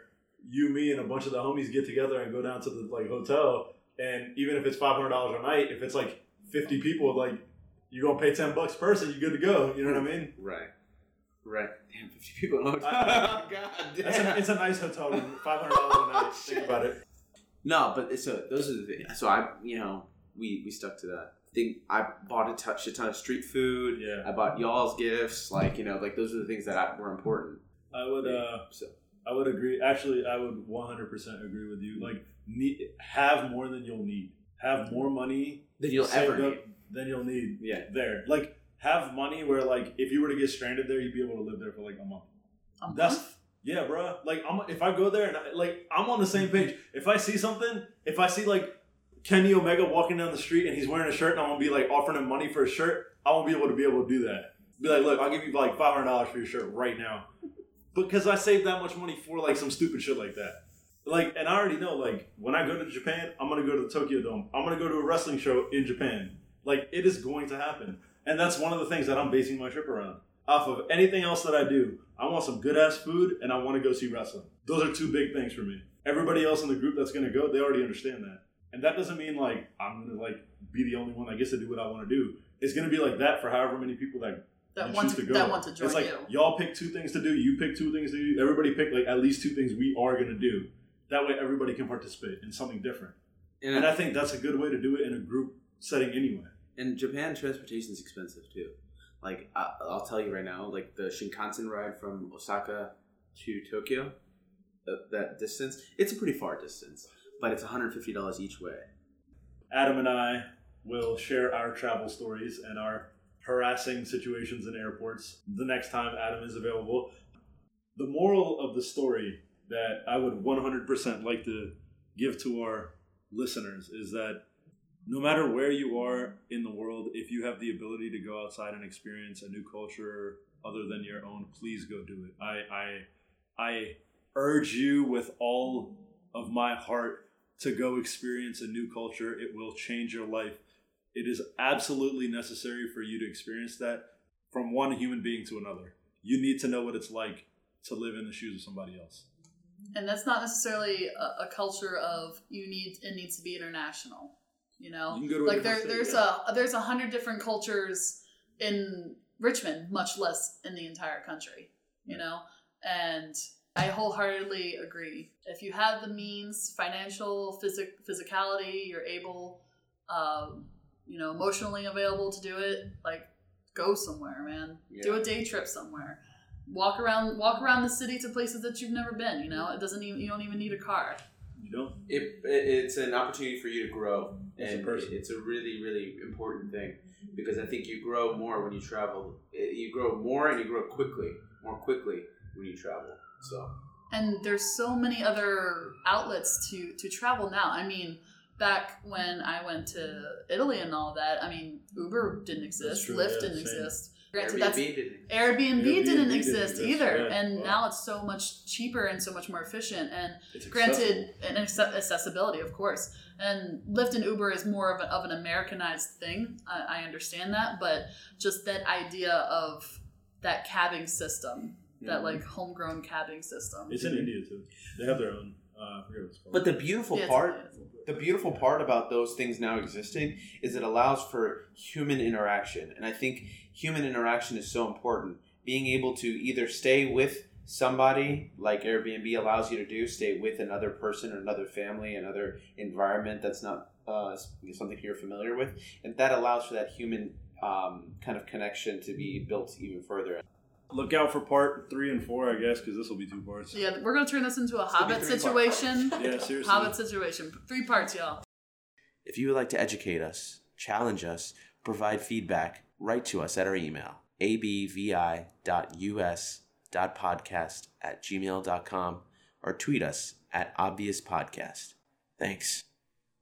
you, me, and a bunch of the homies get together and go down to the like hotel, and even if it's five hundred dollars a night, if it's like fifty people, like you're gonna pay ten bucks a person, you're good to go. You know what I mean? right, right. Damn, fifty people in a hotel. I- God It's a, it's a nice hotel room, five hundred dollars a night. Think about it. No, but so those are the things. So I, you know, we we stuck to that. Think I bought a ton, shit ton of street food. Yeah. I bought y'all's gifts. Like you know, like those are the things that I, were important. I would uh So I would agree. Actually, I would 100% agree with you. Like, need, have more than you'll need. Have more money than you'll ever up need. than you'll need Yeah. there. Like, have money where, like, if you were to get stranded there, you'd be able to live there for like a month. A That's month? yeah, bro. Like, I'm if I go there and I, like I'm on the same page. If I see something, if I see like Kenny Omega walking down the street and he's wearing a shirt, and I'm gonna be like offering him money for a shirt, I won't be able to be able to do that. Be like, look, I'll give you like five hundred dollars for your shirt right now, because I saved that much money for like some stupid shit like that. Like, and I already know, like, when I go to Japan, I'm gonna go to the Tokyo Dome. I'm gonna go to a wrestling show in Japan. Like, it is going to happen, and that's one of the things that I'm basing my trip around. Off of anything else that I do, I want some good ass food, and I want to go see wrestling. Those are two big things for me. Everybody else in the group that's gonna go, they already understand that, and that doesn't mean like I'm gonna like be the only one that gets to do what I want to do. It's gonna be like that for however many people that That you want choose to, to go. that want to join it's like you. y'all pick two things to do, you pick two things to do, everybody pick like at least two things we are gonna do. That way everybody can participate in something different. And, And I think that's a good way to do it in a group setting anyway. in Japan, transportation is expensive too. Like I, I'll tell you right now, like the Shinkansen ride from Osaka to Tokyo, uh, that distance, it's a pretty far distance, but it's one hundred fifty dollars each way. Adam and I will share our travel stories and our harassing situations in airports the next time Adam is available. The moral of the story that I would 100% like to give to our listeners is that no matter where you are in the world, if you have the ability to go outside and experience a new culture other than your own, please go do it. I I I urge you with all of my heart to go experience a new culture. It will change your life. It is absolutely necessary for you to experience that from one human being to another. You need to know what it's like to live in the shoes of somebody else. and that's not necessarily a, a culture of you need it needs to be international you know You can go to like there, there's state, a there's a hundred different cultures in richmond much less in the entire country you know and i wholeheartedly agree if you have the means financial physic physicality you're able um, you know emotionally available to do it like go somewhere man do a day trip somewhere walk around walk around the city to places that you've never been you know it doesn't even you don't even need a car You don't? It, it it's an opportunity for you to grow, As a and person. it's a really really important thing because I think you grow more when you travel. You grow more and you grow quickly, more quickly when you travel. So and there's so many other outlets to to travel now i mean back when i went to italy and all that i mean uber didn't exist true, lyft yeah, didn't same. exist granted Airbnb that's didn't. Airbnb, Airbnb didn't didn't exist exist, either, yeah. and Wow. now it's so much cheaper and so much more efficient. And It's granted, and acce- accessibility, of course. And Lyft and Uber is more of, a, of an Americanized thing. I, I understand that, but just that idea of that cabbing system, that like homegrown cabbing system. It's in India too. They have their own. Uh, I forget what it's called. But the beautiful Yeah, part, the beautiful part about those things now existing is it allows for human interaction, and I think human interaction is so important. Being able to either stay with somebody like Airbnb allows you to do, stay with another person or another family, another environment that's not uh, something you're familiar with, and that allows for that human um, kind of connection to be built even further. Look out for part three and four, I guess, because this will be two parts. Yeah, we're gonna turn this into a gonna Hobbit situation. Yeah, seriously. Hobbit situation. Three parts, y'all. If you would like to educate us, challenge us, provide feedback, write to us at our email, abvi.us.podcast at gmail.com or tweet us at obviouspodcast. Thanks.